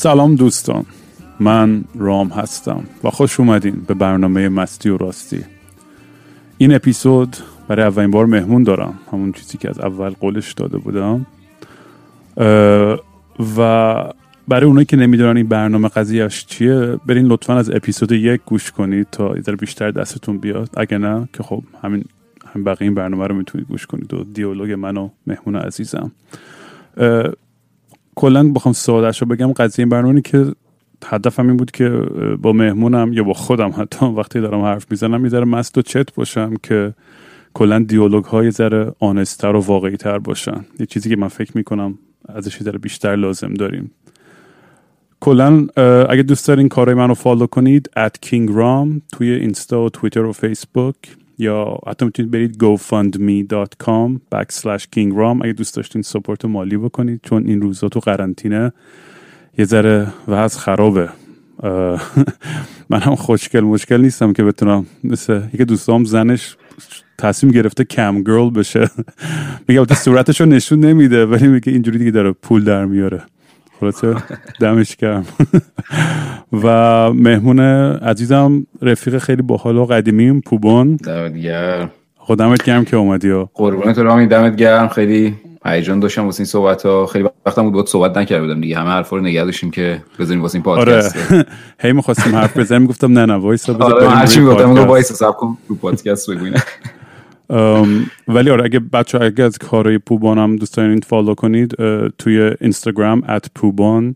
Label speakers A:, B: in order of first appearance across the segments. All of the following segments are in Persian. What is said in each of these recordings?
A: سلام دوستان. من رام هستم و خوش اومدین به برنامه مستی و راستی. این اپیزود برای اولین بار مهمون دارم. همون چیزی که از اول قولش داده بودم. و برای اونایی که نمی‌دونن این برنامه قضیهش چیه برین لطفا از اپیزود یک گوش کنید تا یه بیشتر دستتون بیاد. اگه نه که خب همین همین بقیه این برنامه رو می‌تونید گوش کنید و دیالوگ من و مهمون عزیزم. کلا بخوام سوالش رو بگم قضیه این برنامه که هدفم این بود که با مهمونم یا با خودم حتی وقتی دارم حرف می‌زنم یه ذره مست و چت باشم که کلا دیالوگ های ذره honest تر و واقعی تر باشن. یه چیزی که من فکر می‌کنم ازش ذره بیشتر لازم داریم. کلا اگه دوست دارین کارهای منو follow کنید at توی اینستا و توییتر و فیسبوک یا حتی می‌تونید برید gofundme.com backslash king ram اگه دوست داشتین support مالی بکنید چون این روزا تو قرنطینه یه ذره وضع خرابه. من هم خوشگل مشکل نیستم که بتونم مثل یکی دوستام زنش تصمیم گرفته کم گرل بشه. میگه البته صورتش رو نشون نمیده ولی میگه اینجوری دیگه داره پول در میاره. خلاصه دمش گرم. و مهمون عزیزم رفیق خیلی باحال و قدیمیم پوبون
B: دمت گرم.
A: خودمت گرم که اومدی و
B: قربونت رامی دمت گرم. خیلی هیجان داشتم واسه این صحبت ها خیلی وقتم بود باید صحبت نکرده بودم دیگه. همه حرفا رو نگه داشتیم که بذاریم واسه این
A: آره.
B: پادکست.
A: هی می‌خواستیم حرف بزنیم گفتم نه نه وایسا بذار
B: آره هر چی. میگم وایس حساب کن رو پادکست بگو اینا.
A: ام، ولی آره اگه بچه اگه از کارهای پوبان هم دوست دارین follow کنید توی اینستاگرام at پوبان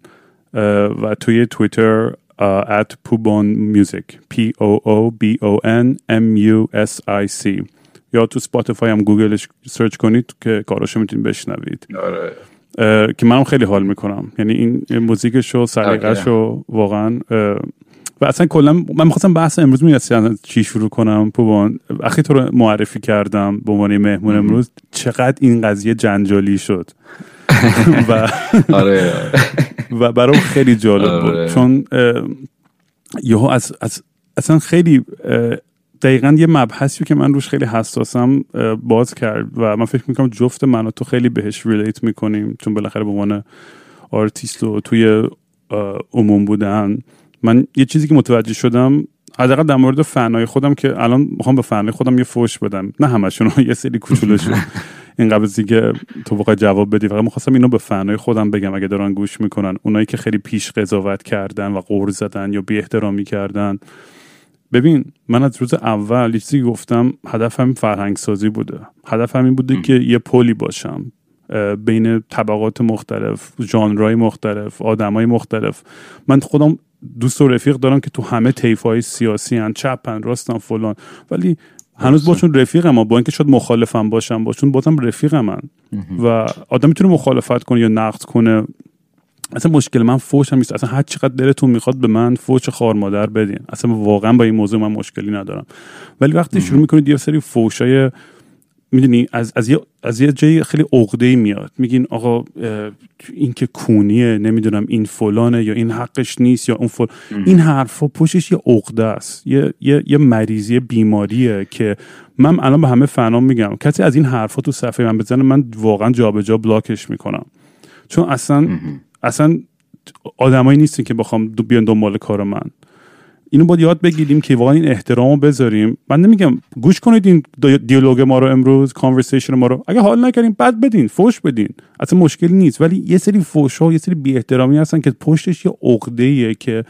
A: و توی توییتر اه، at پوبان music p o o b o n m u s i c. یا تو Spotify هم گوگلش سرچ کنید که کاراشو می‌تونید بشنوید.
B: آره.
A: که منم خیلی حال می‌کنم. یعنی این این موزیکش و سلیقش و واقعا و اصلا کلا من می‌خواستم بحث امروز از چی شروع کنم؟ پوبان وقتی تو رو معرفی کردم به عنوان مهمون امروز. چقدر این قضیه جنجالی شد. و
B: آره.
A: و برام خیلی جالب
B: آره.
A: بود چون اه، یهو از, از اصلا خیلی دقیقا یه مبحثی که من روش خیلی حساسم باز کرد و من فکر می‌کنم جفت من و تو خیلی بهش relate می‌کنیم چون بالاخره به عنوان آرتیست و توی عموم بودن. من یه چیزی که متوجه شدم حداقل در مورد فنای خودم که الان می‌خوام به فنای خودم یه فوش بدم. نه همشون یه سری کوچولوشون این قبل از اینکه تو واقعا جواب بدی فقط می‌خواستم اینو به فنای خودم بگم. اگه دارن گوش می‌کنن اونایی که خیلی پیش قضاوت کردن و قور زدن یا بی احترامی کردن. ببین من از روز اول یه چیزی گفتم هدفم فرهنگ سازی بوده. هدفم این بوده که یه پلی باشم. بین طبقات مختلف ژانرهای مختلف آدمای مختلف. من خودم دوست و رفیق دارم که تو همه طیف های سیاسی هن چپن راستن فلان. ولی هنوز باشون رفیقم اما با اینکه شاید مخالفم باشم باشون بازم رفیقم من و آدم می‌تونه مخالفت کنه یا نقد کنه. اصلا مشکل من فوش هم نیست. اصلا هر چقدر دلتون می‌خواد به من فوش خار مادر بدین. اصلا واقعا با این موضوع من مشکلی ندارم. ولی وقتی شروع می‌کنید یه سری فوشای می‌دونی از از یه از یه جای خیلی عقده میاد. میگین آقا این که کونیه نمی‌دونم این فلانه یا این حقش نیست یا اون فل. این حرفا پشتش یه عقده است. یه یه یه مریضی بیماریه که من الان به همه فنام میگم. کسی از این حرفا تو صفحه من بزنه من واقعا جابجا بلاکش می‌کنم. چون اصلا اصلا آدمایی نیستین که بخوام بیان دنبال کار من. اینو باید یاد بگیریم که واقعا این احترام رو بذاریم. من نمیگم گوش کنید این دی- دیالوگ ما رو امروز conversation ما رو. اگه حال نکردین بد بدین فوش بدین. اصلا مشکلی نیست. ولی یه سری فوش ها یه سری بی احترامی هستن که پشتش یه عقده که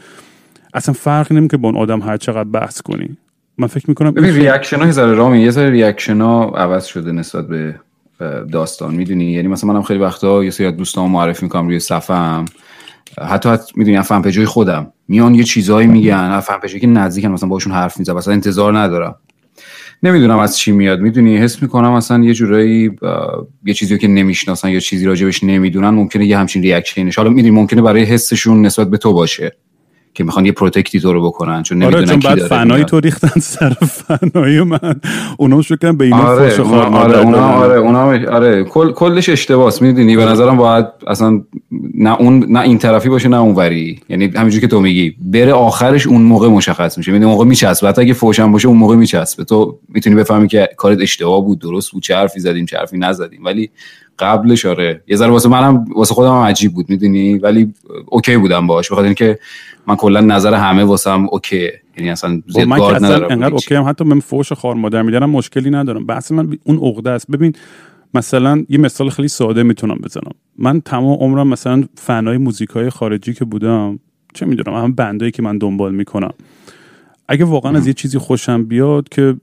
A: اصلا فرق نمی‌کنه با اون آدم هر چقدر بحث کنی. من فکر می‌کنم
B: ببین reaction ها ذره رامی یه ذره reaction ها عوض شده نسبت به داستان. می‌دونی؟ یعنی مثلا منم خیلی وقتا یه سری دوستان معرفی می‌کنم روی صفحم حتی, حتی می‌دونی fan page ای خودم. میان یه چیزایی میگن fan page ایی که نزدیکن مثلا باشون حرف می‌زنم مثلا انتظار ندارم. نمی‌دونم از چی میاد. می‌دونی حس می‌کنم مثلا یه جورایی یه چیزی که نمی‌شناسن یا چیزی راجبش نمی‌دونن ممکنه یه همچین reaction ش حالا می‌دونی ممکنه برای حسشون نسبت به تو باشه. که می‌خوان یه protect ی تو رو بکنن چون
A: آره
B: نمی‌دونن
A: چون بعد فنایی تو ریختن سر فنایی من. اونا شکرن به اینا
B: آره اونا آره اونا آره اونا آره کل کلش اشتباس می‌دونی؟ به نظرم باید اصلا نه اون نه این طرفی باشه نه اون وری یعنی همینجوری که تو میگی بره آخرش اون موقع مشخص میشه. می‌دونی موقع میچسبه. حتی اگه فوشم باشه اون موقع میچسبه. تو می‌تونی بفهمی که کارت اشتباه بود درست بود چه حرفی زدیم چه حرفی نزدیم. ولی قبلش آره. یه ذره واسه منم واسه خودم هم عجیب بود می‌دونی؟ ولی okay بودم باش بخاطر اینکه من کلا نظر همه واسم okay یعنی اصلا زیاد
A: من
B: گارد
A: اصلا
B: ندارم
A: انقدر okay هم حتی من فوش خار مادر میدارم مشکلی ندارم. بحث من اون عقده است. ببین مثلا یه مثال خیلی ساده می‌تونم بزنم. من تمام عمرم مثلا فنای موزیک های خارجی که بودم چه می‌دونم هم بندایی که من دنبال می‌کنم. اگه واقعا از یه چیزی خوشم بیاد که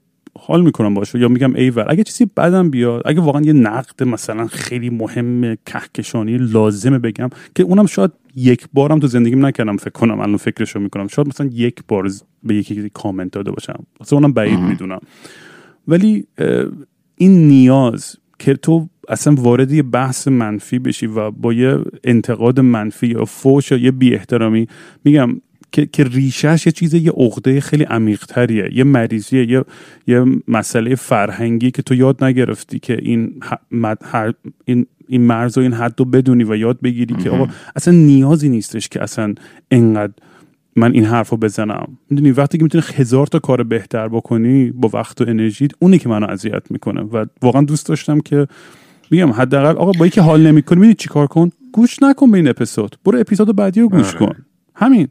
A: حال می‌کنم باشه یا میگم ایول اگه چیزی بدم بیاد اگه واقعا یه نقد مثلا خیلی مهم کهکشانی لازمه بگم که اونم شاید یک بارم تو زندگیم نکردم فکر کنم الان فکرشو می‌کنم. شاید مثلا یک بار به یکی کامنت داده باشم. مثلا اونم بعید می‌دونم. ولی این نیاز که تو اصلا وارد یه بحث منفی بشی و با یه انتقاد منفی یا فوش یا یه بی احترامی میگم که, که ریشهش یه چیز یه عقده خیلی عمیقتریه یه مریضیه یه, یه مسئله فرهنگی که تو یاد نگرفتی که این, این این مرز و این حد رو بدونی و یاد بگیری که آقا اصلا نیازی نیستش که اصلا انقدر من این حرف رو بزنم. می‌دونی وقتی که می‌تونی هزار تا کار بهتر بکنی با وقت و انرژی اونی که منو اذیت می‌کنه. و واقعا دوست داشتم که میگم حداقل آقا با که حال نمی‌کنی می‌دونی چیکار کن؟ گوش نکن به این اپیزود. برو اپیزود بعدی رو گوش
B: آره.
A: کن. همین.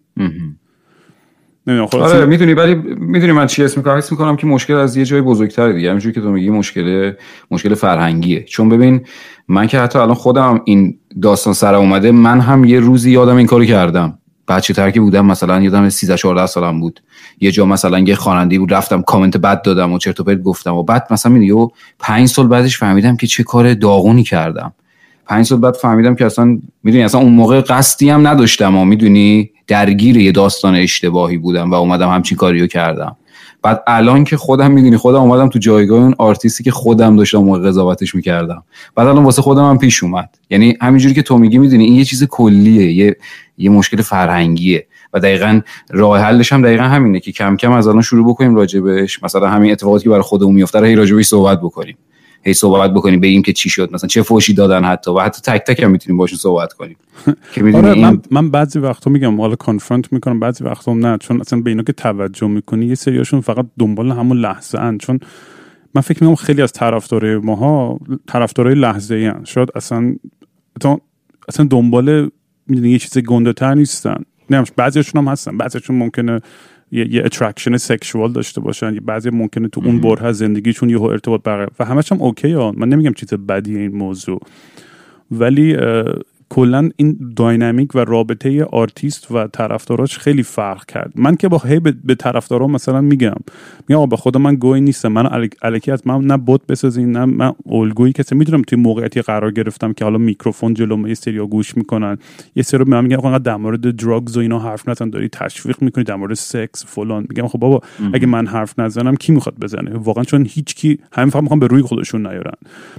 B: آره می‌دونی ولی می‌دونی من چی اسم می‌کنم؟ حس می‌کنم که مشکل از یه جای بزرگتر دیگه. همینجوری که تو میگی مشکل مشکل فرهنگیه. چون ببین من که حتی الان خودم این داستان سر اومده من هم یه روزی یادم این کارو کردم. بچه تر که بودم مثلا یادم 13 14 سالم بود. یه جا مثلا یه خواننده بود رفتم کامنت بد دادم و چرت و پرت گفتم و بعد مثلا می‌دونی 5 سال بعدش فهمیدم که چه کار داغونی کردم. پنج سال بعد فهمیدم که اصلا می‌دونی اصلا اون موقع قصدی هم نداشتم و می‌دونی درگیر یه داستان اشتباهی بودم و اومدم همچین کاریو کردم. بعد الان که خودم می‌دونی خودم اومدم تو جایگاه اون آرتیستی که خودم داشتم موقع قضاوتش می‌کردم. بعد الان واسه خودم هم پیش اومد. یعنی همینجوری که تو میگی می‌دونی این یه چیز کلیه یه یه مشکل فرهنگیه. و دقیقا راه حلش هم دقیقا همینه که کم کم از الان شروع بکنیم راجبش مثلا همین اتفاقاتی که برای خودمون میفته هی راجبش صحبت بکنیم. هی صحبت بکنیم بگیم که چی شد. مثلا چه فوشی دادن حتی. و حتی تک تک هم می‌تونیم باشون صحبت کنیم. که
A: آره این... من, من بعضی وقتا میگم حالا confront می‌کنم بعضی وقتا نه. چون اصلا به اینا که توجه می‌کنی یه سریاشون فقط دنبال همون لحظه ان چون من فکر می‌کنم خیلی از طرفدارای ماها طرفدارای لحظه ای هن. شاید اصلا اصلا دنبال می‌دونی یه چیز گنده تر نیستن. نه بعضیشون هم هستن. بعضیشون ممکنه یه, یه attraction sexual داشته باشن. بعضی ممکنه تو اون بره زندگیشون یه ارتباط برقرار و همش هم okay ها. من نمیگم چیز بدی این موضوع. ولی کلا این داینامیک و رابطه آرتیست و طرفداراش خیلی فرق کرد. من که بارها به طرفدارا مثلا میگم میگم بابا خود من الگوی نیستم. من الکی از من نه بت بسازین نه من الگویی که می‌دونم توی موقعیتی قرار گرفتم که حالا میکروفون جلو یه سری گوش می‌کنن. یه سری من میگم آقا در مورد drugs و اینا حرف نزن داری تشویق می‌کنی در مورد سکس فلان. میگم خب بابا اگه من حرف نزنم کی می‌خواد بزنه؟ واقعا چون هیچ کی همین فقط می‌خوام به روی خودشون نیارن.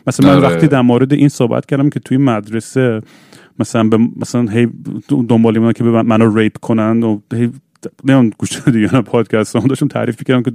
A: مثلا من آره. وقتی در مورد این صحبت کردم که توی مدرسه مثلا به مثلا هی دنبال که منو ریپ کنن و هی نمی‌دونم گوش دیگه پادکست هم داشتم تعریف کردم که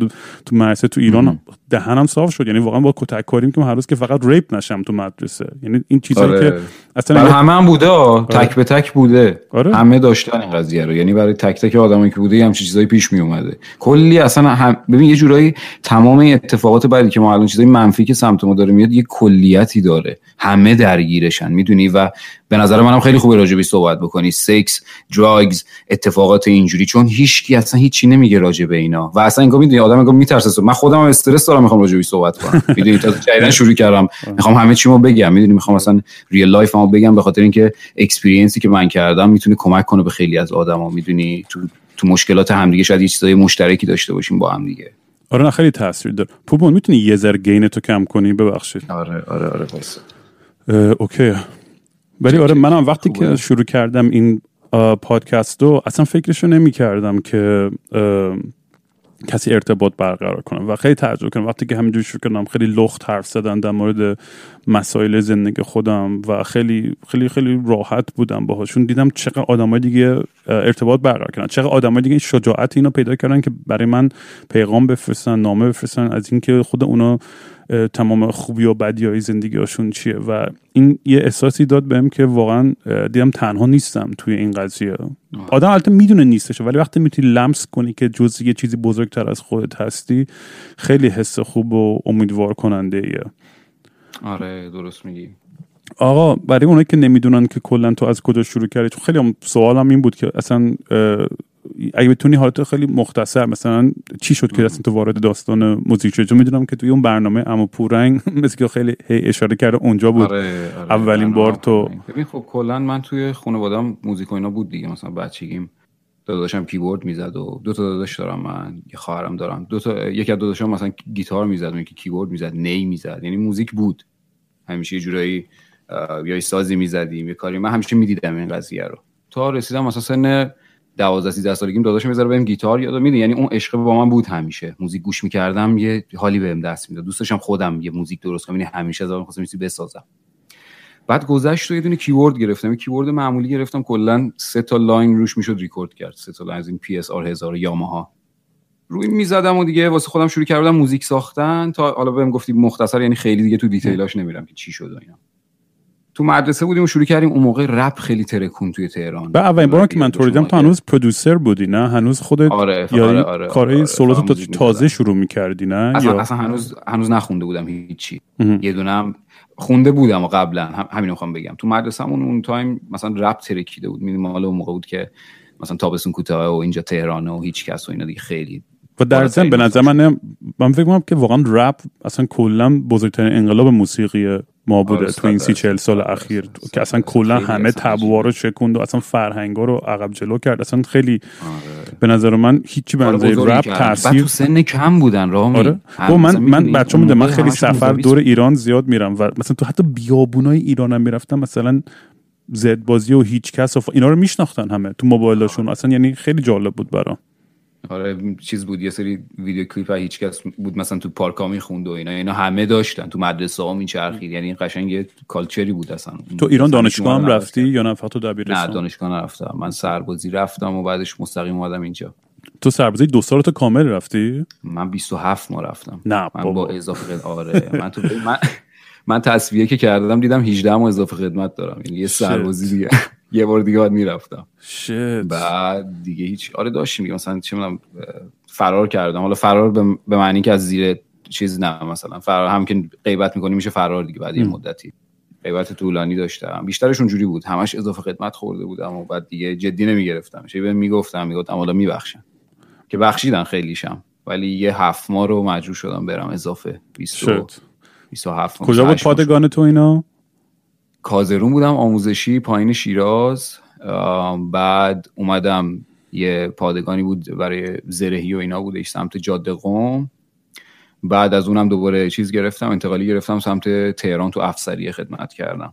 A: تو مدرسه تو ایران دهنم صاف شد. یعنی واقعا با کتک کاریم که هر روز که فقط ریپ نشم تو مدرسه. یعنی این چیزایی آره. که
B: اصلا برای همه هم بوده آره. تک به تک بوده. آره. همه داشتن این قضیه رو. یعنی برای تک تک آدمایی که بوده هم چیزایی پیش می اومده. کلی اصلا هم... ببین یه جورایی تمام اتفاقات بعدی که ما الان چیزای منفی که سمت ما داره میاد یه کلیتی داره. همه درگیرشن می‌دونی؟ و به نظر منم خیلی خوبه راجبش صحبت بکنی. سکس drugs اتفاقات اینجوری. چون هیچکی اصلا هیچی نمیگه راجع به اینا. و اصلا انگار می‌دونی آدم انگار میترسه. من خودم هم استرس دارم می‌خوام راجبش صحبت کنم. می‌دونی تا جدیدا شروع کردم. می‌خوام همه چیمو بگم. می‌دونی می‌خوام مثلا real life هم بگم به خاطر اینکه experience ی که من کردم می‌تونه کمک کنه به خیلی از آدما. می‌دونی تو تو مشکلات همدیگه شاید یه چیزای مشترکی داشته باشیم با هم دیگه.
A: آره نه خیلی تاثیر داره. پوپون می‌تونی یه ذره گین تو کم کنی؟ ببخشید.
B: آره آره آره بس
A: اوکی. ولی آره منم وقتی
B: خوبه.
A: که شروع کردم این پادکست رو اصلا فکرشو نمی کردم که کسی ارتباط برقرار کنم و خیلی تعجب کردم وقتی که همینجوری شروع کردم خیلی لخت حرف زدن در مورد مسائل زندگی خودم و خیلی خیلی خیلی راحت بودم باهاشون دیدم چقدر آدمای دیگه ارتباط برقرار کردن. چقدر آدمای دیگه شجاعت اینو پیدا کردن که برای من پیغام بفرستن نامه بفرستن از اینکه خود اونا تمام خوبی و بدی های زندگیشون چیه؟ و این یه احساسی داد بهم که واقعا دیدم تنها نیستم توی این قضیه. آدم البته می‌دونه نیستش ولی وقتی می‌تونی لمس کنی که جز یه چیزی بزرگتر از خودت هستی خیلی حس خوب و امیدوار کننده ایه
B: آره درست میگی.
A: آقا برای اونایی که نمی‌دونن که کلا تو از کجا شروع کردی چون خیلی هم سوالم این بود که اصلا اگه بتونی حالت خیلی مختصر مثلا چی شد که اصلا تو وارد داستان موزیک شدی؟ چون می‌دونم که توی اون برنامه عمو پورنگ مثل که خیلی هی اشاره کرده اونجا بود.
B: آره, آره
A: اولین بار. تو-
B: ببین خب کلا من توی خانواده‌ام موزیک و اینا بود دیگه. مثلا بچگیم داداشم کیبورد می‌زد و دو تا داداش دارم من یه خواهرم دارم. دو تا یکی از داداشام مثلا گیتار می‌زد و یکی کیبورد می‌زد نی می‌زد. یعنی موزیک بود. همیشه یه جورایی یا سازی می‌زدیم یه کاری. من همیشه می‌دیدم این قضیه رو. تا رسیدم مثلا سن 12 13 سالگیم داداشم میاد بهم گیتار یاد میده. یعنی اون عشق با من بود همیشه. موزیک گوش می‌کردم یه حالی بهم دست می‌داد. دوست داشتم خودم یه موزیک درست کنم یعنی همیشه می‌خواستم چیزی بسازم. بعد گذشت و یه دونه کیبورد گرفتم. یه کیبورد معمولی گرفتم. کلا سه تا line روش می‌شد ریکورد کرد. سه تا line از این PSR 1000 یاماها. روش می‌زدم و دیگه واسه خودم شروع کردم موزیک ساختن تا حالا بهم گفتی مختصر یعنی خیلی دیگه تو detail اش نمیرم که چی شد و اینا. تو مدرسه بودیم و شروع کردیم اون موقع رپ خیلی ترکوند توی تهران.
A: و اولین بار که من تو دیدم تو هنوز producer بودی نه؟ هنوز خودت
B: آره
A: یا
B: آره آره
A: کارهای
B: آره، موزیک
A: تازه. شروع می‌کردی نه؟
B: اصلا,
A: یا؟
B: اصلا هنوز هنوز نخونده بودم هیچی. یه دونم خونده بودم و قبلا. هم همین می‌خوام بگم. تو مدرسه‌مون اون time مثلا رپ ترکیده بود. می‌دونم مال اون موقع بود که مثلا تابستون کوتاه و اینجا تهران و هیچ کس و اینا دیگه خیلی
A: و در ضمن به نظر من من فکر کنم که واقعا رپ اصلا کلا بزرگترین انقلاب موسیقی ما بوده
B: آره،
A: تو این سی چل سال
B: درصد.
A: اخیر که اصلا. کلا همه تبوها رو. شکوند و اصلا فرهنگا رو عقب جلو کرد اصلا خیلی
B: آره.
A: به نظر من هیچی اندازه
B: بزرگی
A: رپ تاثیر
B: تو سن کم بودن رامی
A: آره با من من
B: می‌دونی،
A: بچه
B: اون
A: بوده من خیلی سفر دور ایران زیاد میرم و مثلا تو حتی بیابونای ایرانم می‌رفتم مثلا زد بازی و هیچ کس و ف- اینا رو میشناختن همه تو موبایلشون اصلا یعنی خیلی جالب بود برام
B: آره چیز بود یه سری ویدیو کلیپ ها هیچ کس بود مثلا تو پارک ها می‌خوند و اینا. اینا همه داشتن. تو مدرسه ها میچرخید. یعنی این قشنگ یه کالچری بود اصلا.
A: تو ایران دانشگاه هم رفتی. یا نه؟ فقط
B: کرد. نه
A: دبیرستان
B: دانشگاه نرفتم. من سربازی رفتم و بعدش مستقیم اومدم اینجا.
A: تو سربازی دو سال تو کامل رفتی؟
B: من 27 ما رفتم.
A: نه
B: من. با اضافه. آره. من تو من من تصویه که کردم دیدم 18 ما اضافه خدمت دارم. یعنی یه سربازی دیگه. یه بار دیگه باید می‌رفتم. بعد دیگه هیچ آره داشتیم دیگه مثلا چه می‌دونم فرار کردم. حالا فرار به به معنی که از زیر چیز نه مثلا فرار هم که غیبت می‌کنی میشه فرار دیگه بعد یه. مدتی. غیبت طولانی داشتم. بیشترش اونجوری بود. همش اضافه خدمت خورده بودم و بعد دیگه جدی نمی‌گرفتم. چه بهم می‌گفتم می‌گفتم حالا میبخشم که بخشیدن خیلیشم ولی یه هفت ماه رو مجبور شدم برم اضافه. 20 و-
A: شت.
B: 27 ماه،
A: کجا بود
B: 28 ماه شد.
A: پادگان تو اینا؟
B: کازرون بودم آموزشی پایین شیراز. بعد اومدم یه پادگانی بود برای زرهی و اینا بودش سمت جاده قوم بعد از اونم دوباره چیز گرفتم انتقالی گرفتم سمت تهران تو افسریه خدمت کردم.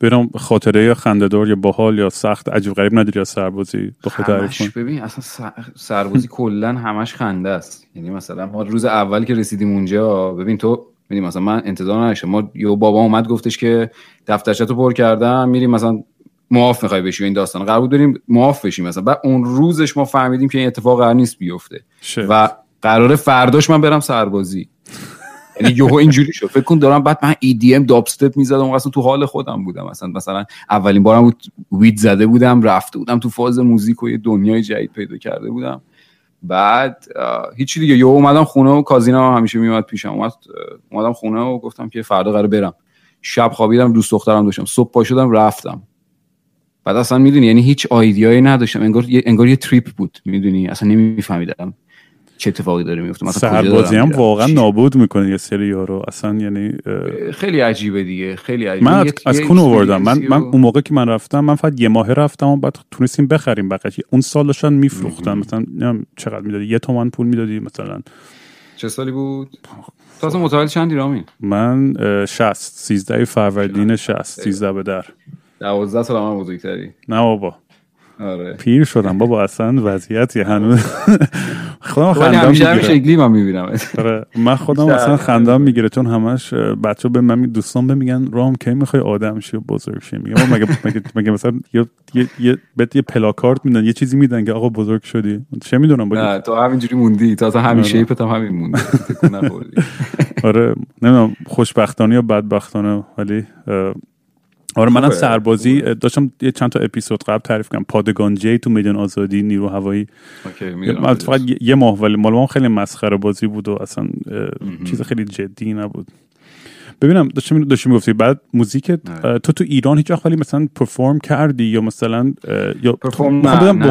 A: برام خاطره یا خندهدار یا باحال یا سخت عجیب غریب نداری از سربازی؟
B: ببین اصلا سر- سربازی کلا همش خنده است. یعنی مثلا ما روز اول که رسیدیم اونجا ببین تو ببین مثلا من انتظار نداشتم. ما یه بابا اومد گفتش که دفترچه‌تو پر کردم میریم مثلا معاف می‌خوای بشی این داستان. قرار بود بریم معاف بشیم مثلا. بعد اون روزش ما فهمیدیم که این اتفاق قرار نیست بیفته. و قرار فرداش من برم سربازی. یعنی یهو اینجوری شد. فکر کن دارم بعد من EDM داب استپ می‌زدم اصلا تو حال خودم بودم. مثلا مثلا اولین بارم بود وید زده بودم رفته بودم تو فاز موزیک و یه دنیای جدید پیدا کرده بودم. بعد هیچی دیگه. یهو اومدم خونه و کازینا هم همیشه میومد پیشم. اومد اومدم خونه و گفتم که فردا قرار برم. شب خوابیدم دوست دخترم داشتم. صبح پا شدم رفتم. بعد اصلا می‌دونی یعنی هیچ آیدیایی نداشتم. انگار یه انگار یه تریپ بود. می‌دونی؟ اصلا نمیفهمیدم. چه اتفاقی داره میفته؟
A: مثلا سربازی هم واقعا نابود می‌کنه یه سری رو. اصلا یعنی
B: خیلی عجیبه دیگه خیلی عجیبه.
A: من از کون آوردم. من من اون موقع که من رفتم من فقط یه ماه رفتم و بعد تونستیم بخریم بقیه. اون سال داشتن میفروختن. مثلا چقدر می‌دادی. یه تومن پول می‌دادی مثلا.
B: چه سالی بود؟ تازه متولد چندی رامین؟
A: من 60 13 فروردین 60 13 به در.
B: 12 سال من بزرگتری.
A: نه بابا.
B: آره.
A: پیر شدم. بابا اصلا وضعیتی هنوز.
B: خودم خندم می‌گیره شکلی من می‌بینم.
A: آره. من خودم اصلا خندم می‌گیره چون همش بچه به من دوستان به میگن رام کی می‌خوای آدم شی و بزرگ شی؟ میگم مگه مگه مگه مثلا یه یه یه یه پلاکارد میدن یه چیزی میدن که آقا بزرگ شدی؟ چه می‌دونم
B: نه تو همینجوری موندی. تا اصلا همین شیپت هم همین موندی.
A: آره. نمی‌دونم خوشبختانه یا بدبختانه ولی آره منم سربازی داشتم یه چند تا اپیزود قبل تعریف کردم پادگان جی تو میدان آزادی نیرو هوایی. فقط یه ماه ولی مال خیلی مسخره بازی بود و اصلا چیز خیلی جدی نبود. ببینم داشتم داشتم می‌گفتی؟ بعد موزیک تو تو ایران هیچ وقت مثلا پرفورم کردی یا مثلا یا
B: پرفورم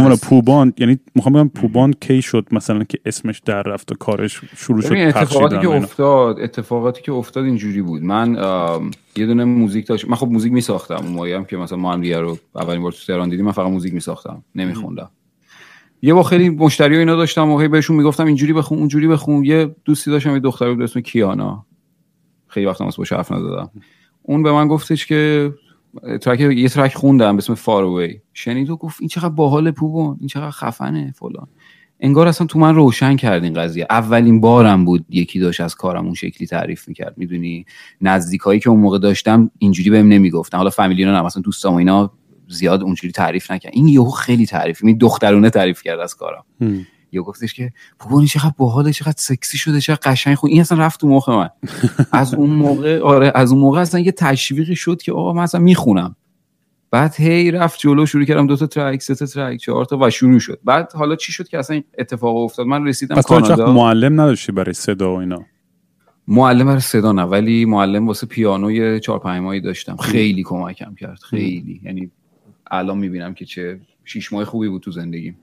A: به پوبان یعنی می‌خوام بگم پوبان کی شد مثلا که اسمش در رفت و کارش شروع شد
B: اتفاقاتی که افتاد اتفاقاتی که افتاد اینجوری بود. من یه دونه موزیک داشت. من خب موزیک میساختم. اون موقعی هم که مثلا ما هم رو اولین بار تو تهران دیدیم من فقط موزیک میساختم. نمیخوندم. یه با خیلی مشتری و اینا داشتم. و بهشون می‌گفتم اینجوری بخون اونجوری بخون. یه دوستی داشتم یه دختری بود اسم کیانا. خیلی وقت واسه باش حرف نزدم. اون به من گفتش که ترک یه ترک خوندم به اسم فاروی شنید و گفت این چقدر باحال پوبون این چقدر خفنه فلان. انگار اصلا تو من روشن کرد این قضیه. اولین بارم بود یکی داشت از کارم اون شکلی تعریف می‌کرد. می‌دونی؟ نزدیکایی که اون موقع داشتم اینجوری بهم نمی‌گفتن. حالا فامیلینا نه مثلا دوستام اینا زیاد اونجوری تعریف نکرد. این یهو خیلی تعریف می دخترونه تعریف کرد از کارم. یا گفتش که بابا این چقدر باحاله چقدر سکسی شده چقدر قشنگ خود این اصلا رفت تو مخ من. از اون موقع آره از اون موقع اصلا یه تشویقی شد که آقا من اصلا می‌خونم. بعد هی رفت جلو شروع کردم دو تا ترک سه تا ترک چهار تا و شروع شد. بعد حالا چی شد که اصلا اتفاق افتاد؟ من رسیدم
A: کانادا. معلم نداشتی برای صدا و اینا؟
B: معلم برای صدا نه ولی معلم واسه پیانو چهار پنج ماهی داشتم. خیلی کمکم کرد خیلی. یعنی الان می‌بینم که چه شش ماه خوبی بود تو زندگیم.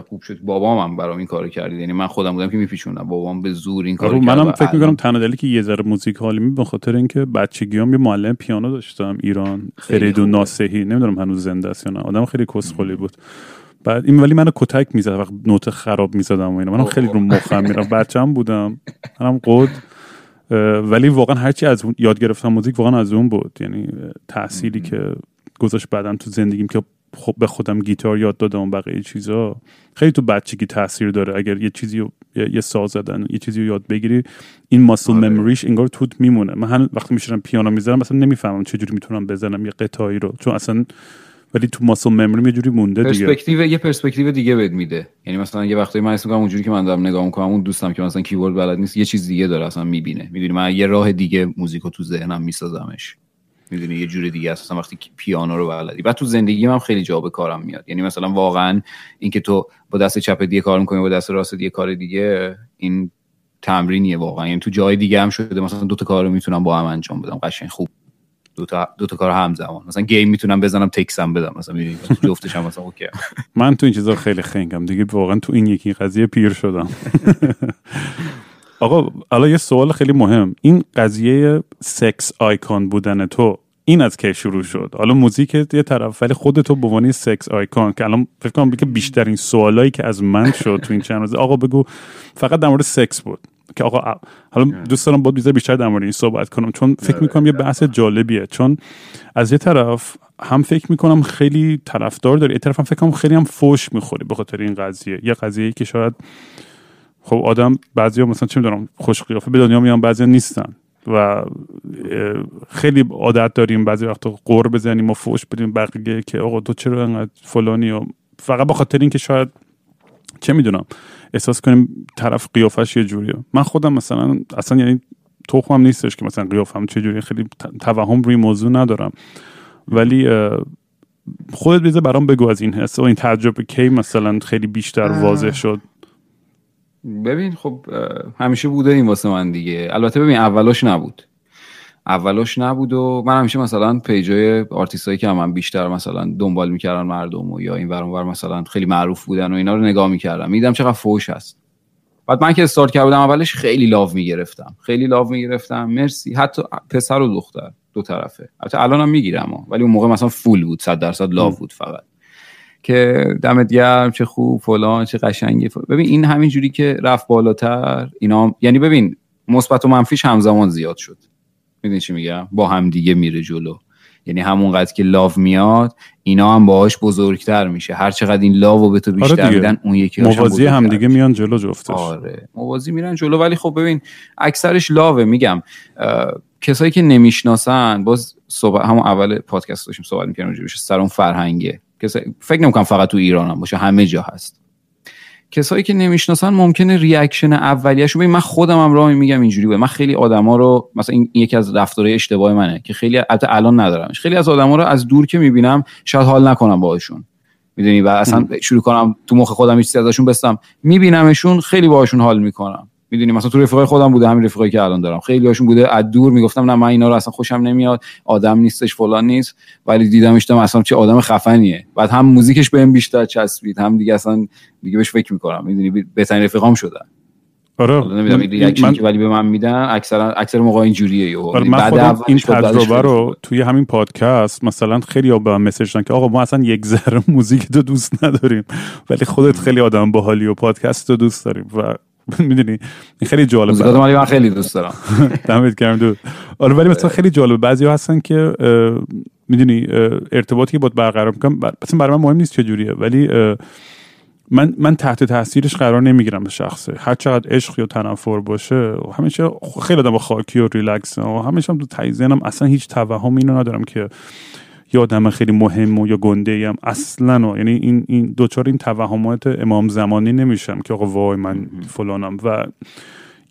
B: خوب شد. بابام هم برام این کارو کرد. یعنی من خودم بودم که میپیچوندم. بابام به زور این کارو
A: کرد منم فکر می‌کنم تنها دلیلی که یه ذره موزیک حالی می به خاطر اینکه بچگیام یه معلم پیانو داشتم ایران فریدون ناسهی نمی‌دونم هنوز زنده است یا نه. آدم خیلی کسخلی بود. بعد این ولی منو کتک می‌زد وقت نوت خراب می‌زدم و اینا. منم خیلی رو مخم میرم. بچه‌ام بودم. منم قد. ولی واقعا هرچی از اون یاد گرفتم موزیک واقعا از اون بود. یعنی تأثیری که گذاشت بعدم تو زندگیم که خب به خودم گیتار یاد دادم بقیه چیزا خیلی تو بچگی تاثیر داره. اگر یه چیزی رو یه ساز زدن یه چیزی رو یاد بگیری این muscle آره. memory ش انگار توت میمونه. من الان وقتی میشینم پیانو می‌زنم مثلا نمی‌فهمم چجوری می‌تونم بزنم یه قطعه‌ای رو. چون اصلا ولی تو muscle memory یه جوری مونده دیگه.
B: پرسپکتیو یه پرسپکتیو دیگه بهت میده. یعنی مثلا یه وقتی من اسم اونجوری که من دارم نگاه می‌کنم اون دوستم که مثلا کیبورد بلد نیست یه چیز دیگه داره اصلا می‌بینه. می‌دونی من یه راه دیگه موزیکو تو ذهنم میسازمش. می‌دونی یه جور دیگه است. وقتی پیانو رو بلدی. بعد تو زندگی هم خیلی جا به کارم میاد. یعنی مثلا واقعا اینکه تو با دست چپ دیگه کار می‌کنی با دست راست دیگه کار دیگه این تمرینیه واقعا. یعنی تو جای دیگه هم شده مثلا دو تا کار رو می‌تونم با هم انجام بدم. قشنگ خوب. دو تا دو تا کار همزمان. مثلا گیم می‌تونم بزنم تکسم بدم. مثلا می‌دونی جفتش هم مثلا اوکی.
A: من تو این چیزا خیلی خنگم. دیگه واقعا تو این یکی قضیه پیر شدم. آقا حالا یه سوال خیلی مهم. این قضیه سکس آیکون بودن تو این از کی شروع شد؟ حالا موزیک یه طرف ولی خودتو به عنوان سکس آیکون که الان فکر کنم که بیشترین سوالایی که از من شد تو این چند روز آقا بگو فقط در مورد سکس بود. که آقا حالا دوست دارم با بیشتر در مورد این صحبت کنم. چون فکر آره. می‌کنم یه بحث جالبیه. چون از یه طرف هم فکر می‌کنم خیلی طرفدار داره یه طرف هم فکر کنم خیلی هم فوش می‌خوری به خاطر این قضیه. یه قضیه که شاید خب آدم بعضیا مثلا چه می‌دونم خوش قیافه به دنیا میان بعضیا نیستن و خیلی عادت داریم بعضی وقتا قور بزنیم و فوش بدیم بقیه که آقا تو چرا انقدر فلانی و فقط به خاطر اینکه شاید چه می‌دونم احساس کنیم طرف قیافش یه جوریه. من خودم مثلا اصلا یعنی هم نیستش که مثلا قیافم چه جوری خیلی توهم روی موضوع ندارم. ولی خودت بیزه برام بگو از این حس و این تجربه کی مثلا خیلی بیشتر واضح شد.
B: ببین خب همیشه بوده این واسه من دیگه. البته ببین اولاش نبود. اولاش نبود و من همیشه مثلا پیجای هایی که من بیشتر مثلا دنبال می‌کردن مردم و یا این ور مثلا خیلی معروف بودن و اینا رو نگاه می‌کردم. میدم چقدر فوش هست. بعد من که استارت کرده بودم اولش خیلی لاو می‌گرفتم. خیلی لاو می‌گرفتم. مرسی. حتی پسر و دختر دو طرفه. البته الانم می‌گیرم ولی اون موقع مثلا فول بود 100 درصد لاو بود فقط. که دمت گرم چه خوب فلان چه قشنگه. ببین این همین جوری که رفت بالاتر اینا یعنی ببین مثبت و منفیش همزمان زیاد شد. می‌دونی چی میگم؟ با هم دیگه میره جلو. یعنی همونقدر که لاو میاد اینا هم باهاش بزرگتر میشه. هر چقدر این لاو به تو
A: آره
B: بیشتر
A: دیگه.
B: میدن اون یکی
A: موازی هم دیگه میان جلو جفتش.
B: آره. موازی میرن جلو. ولی خب ببین اکثرش لاوه. میگم کسایی که نمی‌شناسن باز صحبت همون اول پادکست داشتیم صحبت می‌کنیم راجع سر اون فرهنگه. کسایی فکر نمی‌کنم فقط تو ایران هم باشه همه جا هست. کسایی که نمی‌شناسن ممکنه ریاکشن اولیه‌شو ببین من خودم هم راه میگم اینجوری بود من خیلی آدما رو مثلا این یکی از رفتارهای اشتباه منه که خیلی البته الان ندارمش. خیلی از آدما رو از دور که می‌بینم شاید حال نکنم باهاشون. می‌دونی؟ و اصلا شروع کنم تو مخ خودم هیچ چیزی ازشون بستم. میبینمشون خیلی باهاشون حال می‌کنم. می‌دونی مثلا تو رفیقای خودم بوده همین رفیقایی که الان دارم. خیلی هاشون بوده از دور می‌گفتم نه من اینا رو اصلا خوشم نمیاد آدم نیستش فلان نیست. ولی دیدمش دیدم اصلا چه آدم خفنیه. بعد هم موزیکش بهم بیشتر چسبید هم دیگه اصلا دیگه بهش فکر می‌کنم. می‌دونی بهترین رفیقام شدن.
A: آره.
B: نمی‌دونم این reaction
A: من-
B: که ولی به من میدن اکثر اکثر موقع اینجوریه
A: آره
B: یعنی
A: من
B: بعد
A: خودم این تجربه رو. توی همین پادکست مثلا خیلی ها به من message دادن که آقا ما اصلا یک ذره موزیک تو دوست نداریم ولی خودت خیلی آدم باحالی و پادکست تو دوست داریم و می‌دونی؟ این خیلی جالب
B: موزیکات من من خیلی دوست دارم.
A: دمت گرم دو. آره ولی مثلا خیلی جالبه بعضی هستن که می‌دونی ارتباطی که باید برقرار می‌کنم مثلا برای من مهم نیست چه جوریه ولی من من تحت تاثیرش قرار نمی‌گیرم به شخصه. هر چقدر عشق یا تنفر باشه و همیشه خیلی آدم خاکی و ریلکس و همیشه هم تو ته ذهنم اصلا هیچ توهم اینو ندارم که یا آدم خیلی مهم و یا گنده ایم اصلا و یعنی این این دوچار این توهمات امام زمانی نمیشم که آقا وای من فلانم. و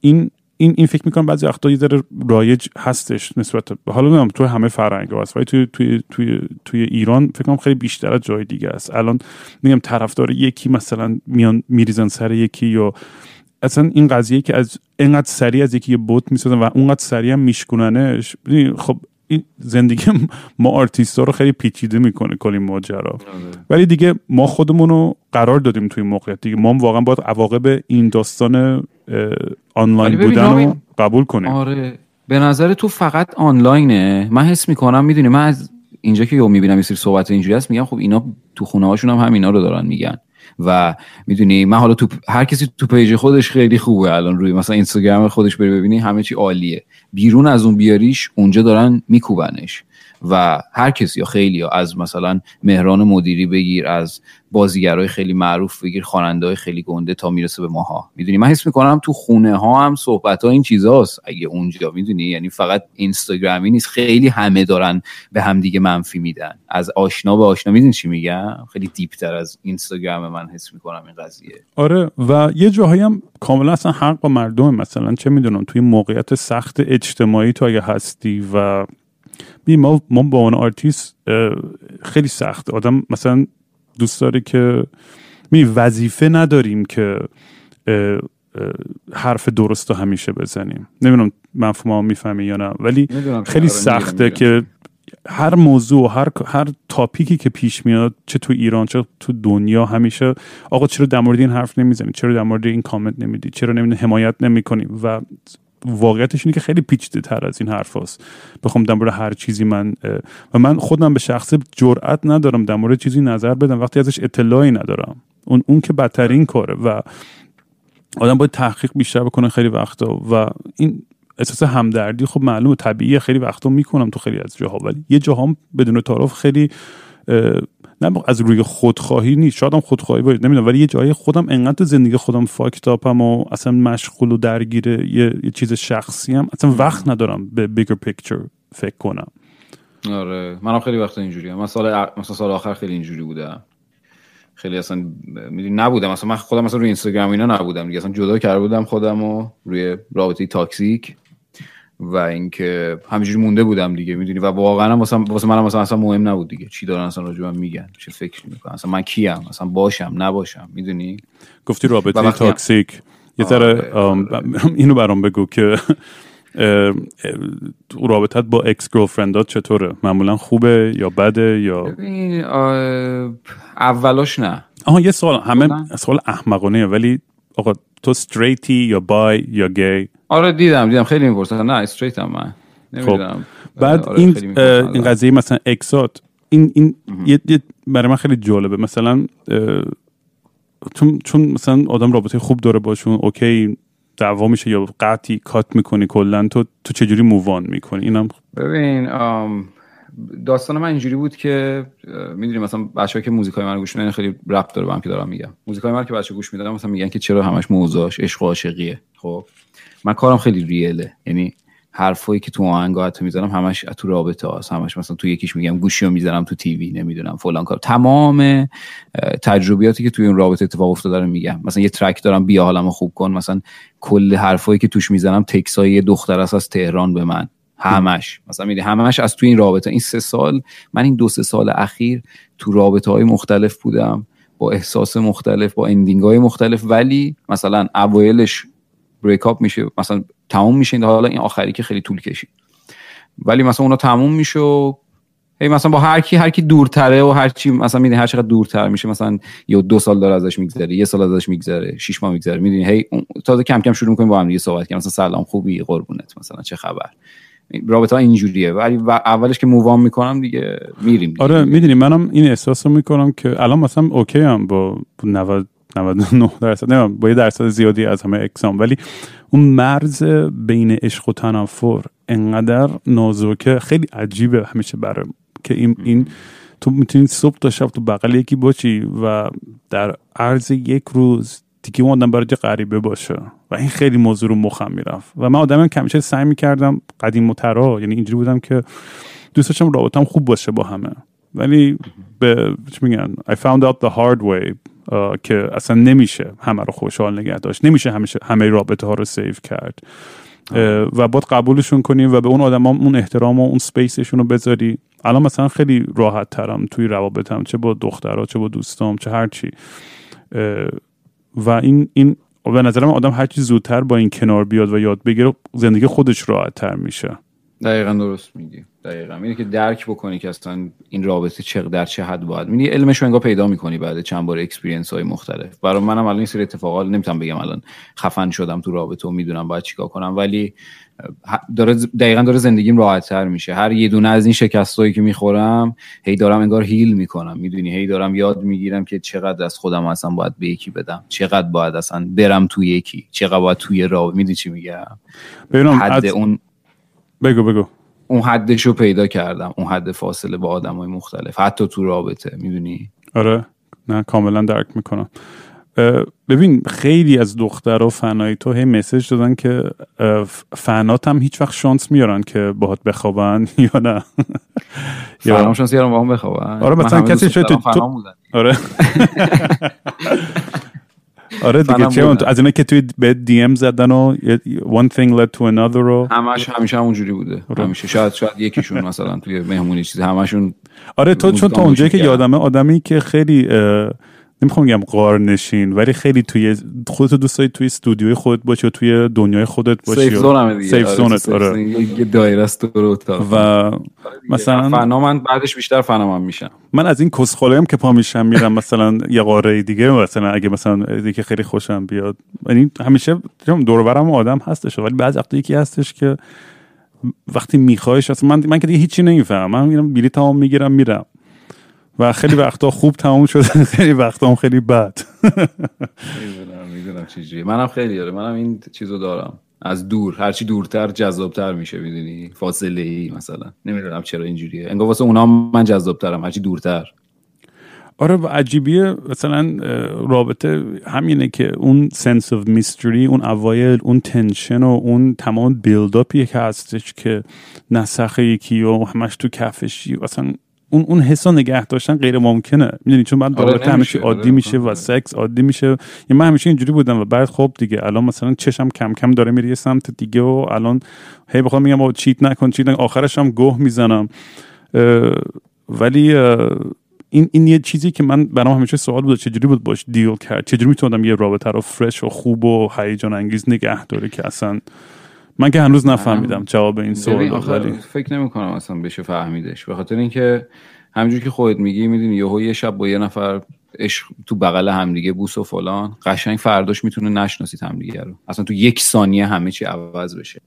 A: این این این فکر می‌کنم بعضی وقتا یه ذره رایج هستش نسبت حالا نمی‌دونم تو همه فرهنگ هست ولی توی توی توی توی ایران فکر کنم خیلی بیشتر از جای دیگه است. الان میگم طرفدار یکی مثلا میان میریزن سر یکی یا اصلا این قضیه که از اینقدر سریع از یکی یه بت می‌سازن و اونقدر سریع هم میشکننش خب این زندگی ما آرتیست ها رو خیلی پیچیده می‌کنه کلی ماجرا. ولی دیگه ما خودمون رو قرار دادیم توی این موقعیت. دیگه ما هم واقعا باید عواقب این داستان آنلاین بودن رو قبول کنیم.
B: آره. به نظر تو فقط آنلاینه؟ من حس می‌کنم می‌دونی من از اینجا که یو می‌بینم یه سری صحبت اینجوری هست میگم خب اینا تو خونه هاشون هم همینا رو دارن میگن. و می‌دونی من حالا تو هر کسی تو پیج خودش خیلی خوبه الان روی مثلا اینستاگرام خودش بری ببینی همه چی عالیه. بیرون از اون بیاریش اونجا دارن میکوبنش. و هر کسی یا خیلی ها از مثلا مهران مدیری بگیر از بازیگرای خیلی معروف بگیر خواننده خیلی گنده تا می‌رسه به ماها. می‌دونی؟ من حس می‌کنم تو خونه ها هم صحبت ها این چیزاست. اگه اونجا می‌دونی؟ یعنی فقط اینستاگرامی نیست. خیلی همه دارن به هم دیگه منفی میدن. از آشنا به آشنا می‌دونی چی میگم؟ خیلی دیپ تر از اینستاگرام من حس می‌کنم این قضیه.
A: آره و یه جاهایی هم کاملا اصلا حق با مردم مثلا. چه می‌دونم؟ توی موقعیت سخت اجتماعی تو اگه هستی و بی ما ما با اون آرتیست خیلی سخت. آدم مثلا دوست داره که می وظیفه نداریم که حرف درست رو همیشه بزنیم. نمی‌دونم مفهوم می‌فهمی یا نه ولی خیلی
B: آره،
A: سخته. که هر موضوع هر هر topic ی که پیش میاد چه تو ایران چه تو دنیا همیشه آقا چرا در مورد این حرف نمی‌زنی؟ چرا در مورد این کامنت نمیدی؟ چرا نمی حمایت نمی‌کنی؟ و واقعیتش اینه که خیلی پیچیده تر از این حرف هست بخوام در مورد هر چیزی من و من خودم به شخصه جرئت ندارم در مورد چیزی نظر بدم. وقتی ازش اطلاعی ندارم. اون اون که بدترین کاره و آدم باید تحقیق بیشتر بکنه خیلی وقتا. و این احساس همدردی خب معلومه طبیعیه. خیلی وقتا می‌کنم تو خیلی از جاها. ولی یه جاها هم بدون تعارف خیلی نه از روی خودخواهی نیست. شاید هم خودخواهی باید. نمی‌دونم ولی یه جایی خودم انقدر تو زندگی خودم فاکتاپم و اصلا مشغول و درگیر یه, یه چیز شخصی هم اصلا وقت ندارم به بیگر پیکچر فکر کنم.
B: آره. منم خیلی وقت اینجوری من سال مثلا سال آخر خیلی اینجوری بودم. خیلی اصلا می‌دونی نبودم. اصلا من خودم مثلا روی اینستاگرام اینا نبودم دیگه. اصلا جدا کرده بودم خودم و روی رابطه toxic و اینکه همینجوری مونده بودم دیگه می‌دونی؟ و واقعا واسه واسه منم مثلا اصلا مهم نبود دیگه. چی دارن اصلا من میگن؟ چه فکر می‌کنن؟ اصلا من کیم؟ اصلا باشم؟ نباشم؟ می‌دونی؟
A: گفتی رابطه toxic یه ذره
B: آره،
A: اینو برام بگو که رابطت با ex-girlfriend ات چطوره؟ معمولا خوبه یا بده یا؟
B: ببین اولاش نه.
A: آها یه سوال همه؟ سوال احمقانه ولی آقا تو straight ی یا bi یا گی
B: آره دیدم دیدم. خیلی می‌پرسن. نه straight هم من نمی‌دونم.
A: بعد
B: آره،
A: این این قضیه مثلا ex ات این این یه, یه- برای من خیلی جالبه. مثلا چون چون مثلا آدم رابطه خوب داره باشون اوکی دعوا میشه یا قطعی کات می‌کنی کلا تو تو چجوری مووان می‌کنی؟ اینم
B: ببین داستان من اینجوری بود که می‌دونی مثلا بچه‌ها که موزیکای من گوش میدن خیلی رپ داره به هم که دارم میگم. موزیکای من که بچه گوش میدن مثلا میگن که چرا همش موزاش عشق و عاشقیه. خب؟ من کارم خیلی ریله یعنی حرفایی که تو آهنگا حتی می‌زنم همش تو رابطه هست همش مثلا تو یکیش میگم گوشی رو می‌زنم تو تیوی نمی‌دونم فلان کار. تمام تجربیاتی که توی این رابطه اتفاق افتاده رو میگم. مثلا یه track دارم بیا حالمو خوب کن. مثلا کل حرفایی که توش می‌زنم تکسای دختر است به من. همش. مثلا میدی همش از تو این رابطه. این سه سال من این دو سه سال اخیر تو رابطه های مختلف بودم با احساس مختلف با ending های مختلف. ولی مثلا اوایلش break up میشه مثلا تموم میشه. این حالا این آخری که خیلی طول کشید. ولی مثلا اونا تموم میشه و هی مثلا با هر کی هر کی دورتره و هر چی مثلا می‌دونی هر چقدر دورتر میشه مثلا یا دو سال داره ازش میگذره یه سال ازش میگذره شش ماه میگذره. می‌دونی هی تازه کم کم شروع می‌کنیم با هم دیگه صحبت کنیم مثلا سلام خوبی قربونت مثلا چه خبر. رابطه ها اینجوریه. ولی و اولش که مووام می‌کنم دیگه میریم دیگه.
A: آره می‌دونی منم این احساس رو می‌کنم که الان مثلا اوکی هم با 90 99 درصد. نه با یه درصد زیادی از همه اکسام ولی اون مرز بین عشق و تنفر انقدر نازکه خیلی عجیبه همیشه برای که این این تو می‌تونی صبح تا شب تو بغل یکی باشی و در عرض یک روز دیگه اون آدم برای غریبه باشه. و این خیلی موضوع رو مخم می‌رفت. و من آدم کمیشه سعی می‌کردم قدیم و یعنی اینجوری بودم که دوست داشتم رابطم خوب باشه با همه. ولی به چی میگن؟ I found out the hard way که اصلا نمیشه همه رو خوشحال نگه داشت. نمیشه همیشه همه رابطه ها رو سیف کرد. و باید قبولشون کنی و به اون آدم اون احترام و اون space شون رو بذاری. الان مثلا خیلی راحت ترم توی روابطم چه با دخترها چه با دوستام چه هرچی اه، و این این به نظرم آدم هرچی زودتر با این کنار بیاد و یاد بگیره زندگی خودش راحت تر میشه.
B: دقیقا درست میگی. دقیقا. اینه که درک بکنی که اصلا این رابطه چه در چه حد باید. میدی علمش رو انگار پیدا می‌کنی بعد چند بار experience های مختلف. برای منم الان این سری اتفاقات نمی‌تونم بگم الان خفن شدم تو رابطه و می‌دونم باید چیکار کنم ولی داره دقیقا داره زندگیم راحت تر میشه. هر یه دونه از این شکستایی که می‌خورم هی دارم انگار هیل می‌کنم. می‌دونی؟ هی دارم یاد می‌گیرم که چقدر از خودم اصلا باید به یکی بدم. چقدر باید اصلا برم توی یکی. چقدر باید توی رابطه می‌دونی چی میگم؟
A: ببینم
B: حد
A: از-
B: اون
A: بگو بگو.
B: اون حدش رو پیدا کردم. اون حد فاصله با آدم های مختلف. حتی تو رابطه می‌دونی؟
A: آره. نه کاملا درک می‌کنم. ببین خیلی از دخترها فنای تو هی مسیج دادن که فنات هم هیچ وقت شانس میارن که باهات بخوابن یا نه. یا
B: با هم بخوابن.
A: آره، مثلا کسی شاید تو-. آره. آره دیگه چه از اینا که توی به دی ام زدن و one thing led to another رو
B: همش همیشه هم اونجوری بوده
A: آره.
B: همیشه شاید شاید یکیشون مثلا توی مهمونی چیزی همشون
A: آره تو چون تا اونجایی که. یادمه آدمی که خیلی اه، نمی‌خوام بگم قار نشین ولی خیلی توی خودتو دوست داری توی استودیوی خودت باشی و توی دنیای خودت باشی
B: سیف زون همه دیگه.
A: سیف
B: آره،
A: زونت آره.
B: زون. یه دایره است دور اتاق.
A: و مثلا
B: فنا من بعدش بیشتر فنا من میشم.
A: من از این کسخلایم که پا میشم میرم مثلا یه قاره دیگه مثلا اگه مثلا دیگه خیلی خوشم بیاد. یعنی همیشه دور و برم آدم هستش ولی بعض وقتا یکی هستش که وقتی میخوایش اصلا من من که دیگه هیچی نمی‌فهمم. من میرم بلیط تمام می‌گیرم میرم. و خیلی وقتا خوب تموم شده خیلی وقتا هم خیلی بد.
B: می‌دونم می‌دونم چجوریه منم خیلی داره منم این چیزو دارم. از دور هرچی دورتر جذابتر میشه می‌دونی؟ فاصله ای مثلا. نمی‌دونم چرا اینجوریه. انگار واسه اونا من جذابترم هرچی دورتر.
A: آره و عجیبیه مثلا رابطه همینه که اون سنس of میستری اون اوایل اون تنشن و اون تمام بیلداپی که هستش که نسخ یکی و همش تو کفشی اصلا اون اون حس رو نگه داشتن غیر ممکنه. می‌دونی؟ چون بعد
B: آره،
A: رابطه همیشه
B: نمیشه.
A: عادی
B: آره،
A: میشه و
B: آره.
A: سکس عادی میشه. یعنی من همیشه اینجوری بودم و بعد خب دیگه الان مثلا چشم کم کم داره میره یه سمت دیگه و الان هی بخوام میگم بابا چیت نکن چیت نکن. آخرش هم گوه می‌زنم. اه، ولی اه، این این یه چیزی که من برام همیشه سوال بود چجوری بود باش دیل کرد؟ چجوری می‌تونم یه رابطه رو فرش و خوب و هیجان انگیز نگه داره که اصلا من که هنوز نفهمیدم جواب این سوال
B: فکر نمی اصلا بشه فهمیدش. به خاطر اینکه همینجور که خودت میگی می‌دونی یهو یه شب با یه نفر عشق تو بغل همدیگه بوس و فلان قشنگ فرداش می‌تونه نشناسید همدیگه رو. اصلا تو یک ثانیه همه چی عوض بشه.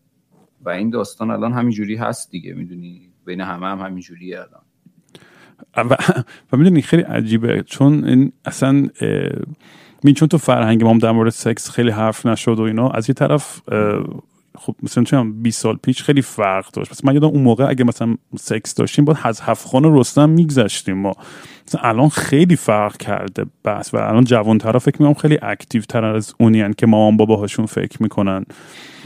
B: و این داستان الان همینجوری هست دیگه می‌دونی؟ بین همه هم همینجوریه الان.
A: و, و می‌دونی خیلی عجیبه. چون این اصلا می چون تو فرهنگ ما در مورد سکس خیلی حرف نشد و اینا از یه طرف خب مثلا چون 20 سال پیش خیلی فرق داشت. مثلا من یادم اون موقع اگه مثلا سکس داشتیم باید از خانه رستم میگذشتیم ما. مثلا الان خیلی فرق کرده بس و الان جوان طرف فکر می‌کنم خیلی اکتیو تر از اونیان که مامان باباهاشون فکر می‌کنن.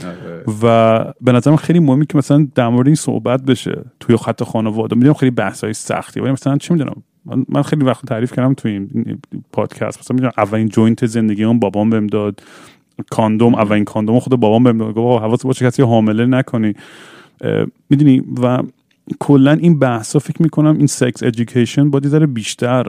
A: آره. و به نظرم خیلی مهمه که مثلا در مورد این صحبت بشه. توی خط خانواده می‌دونم خیلی بحث های سختی. ولی مثلا چه می‌دونم؟ من خیلی وقت تعریف کردم توی این پادکست. مثلا می‌دونم اولین joint زندگی اون بابام بهم داد. کاندوم اولین کاندوم خود بابام بهم گفت حواست باشه کسی حامله نکنی. می‌دونی و کلا این بحثا فکر می‌کنم این sex education باید ذره بیشتر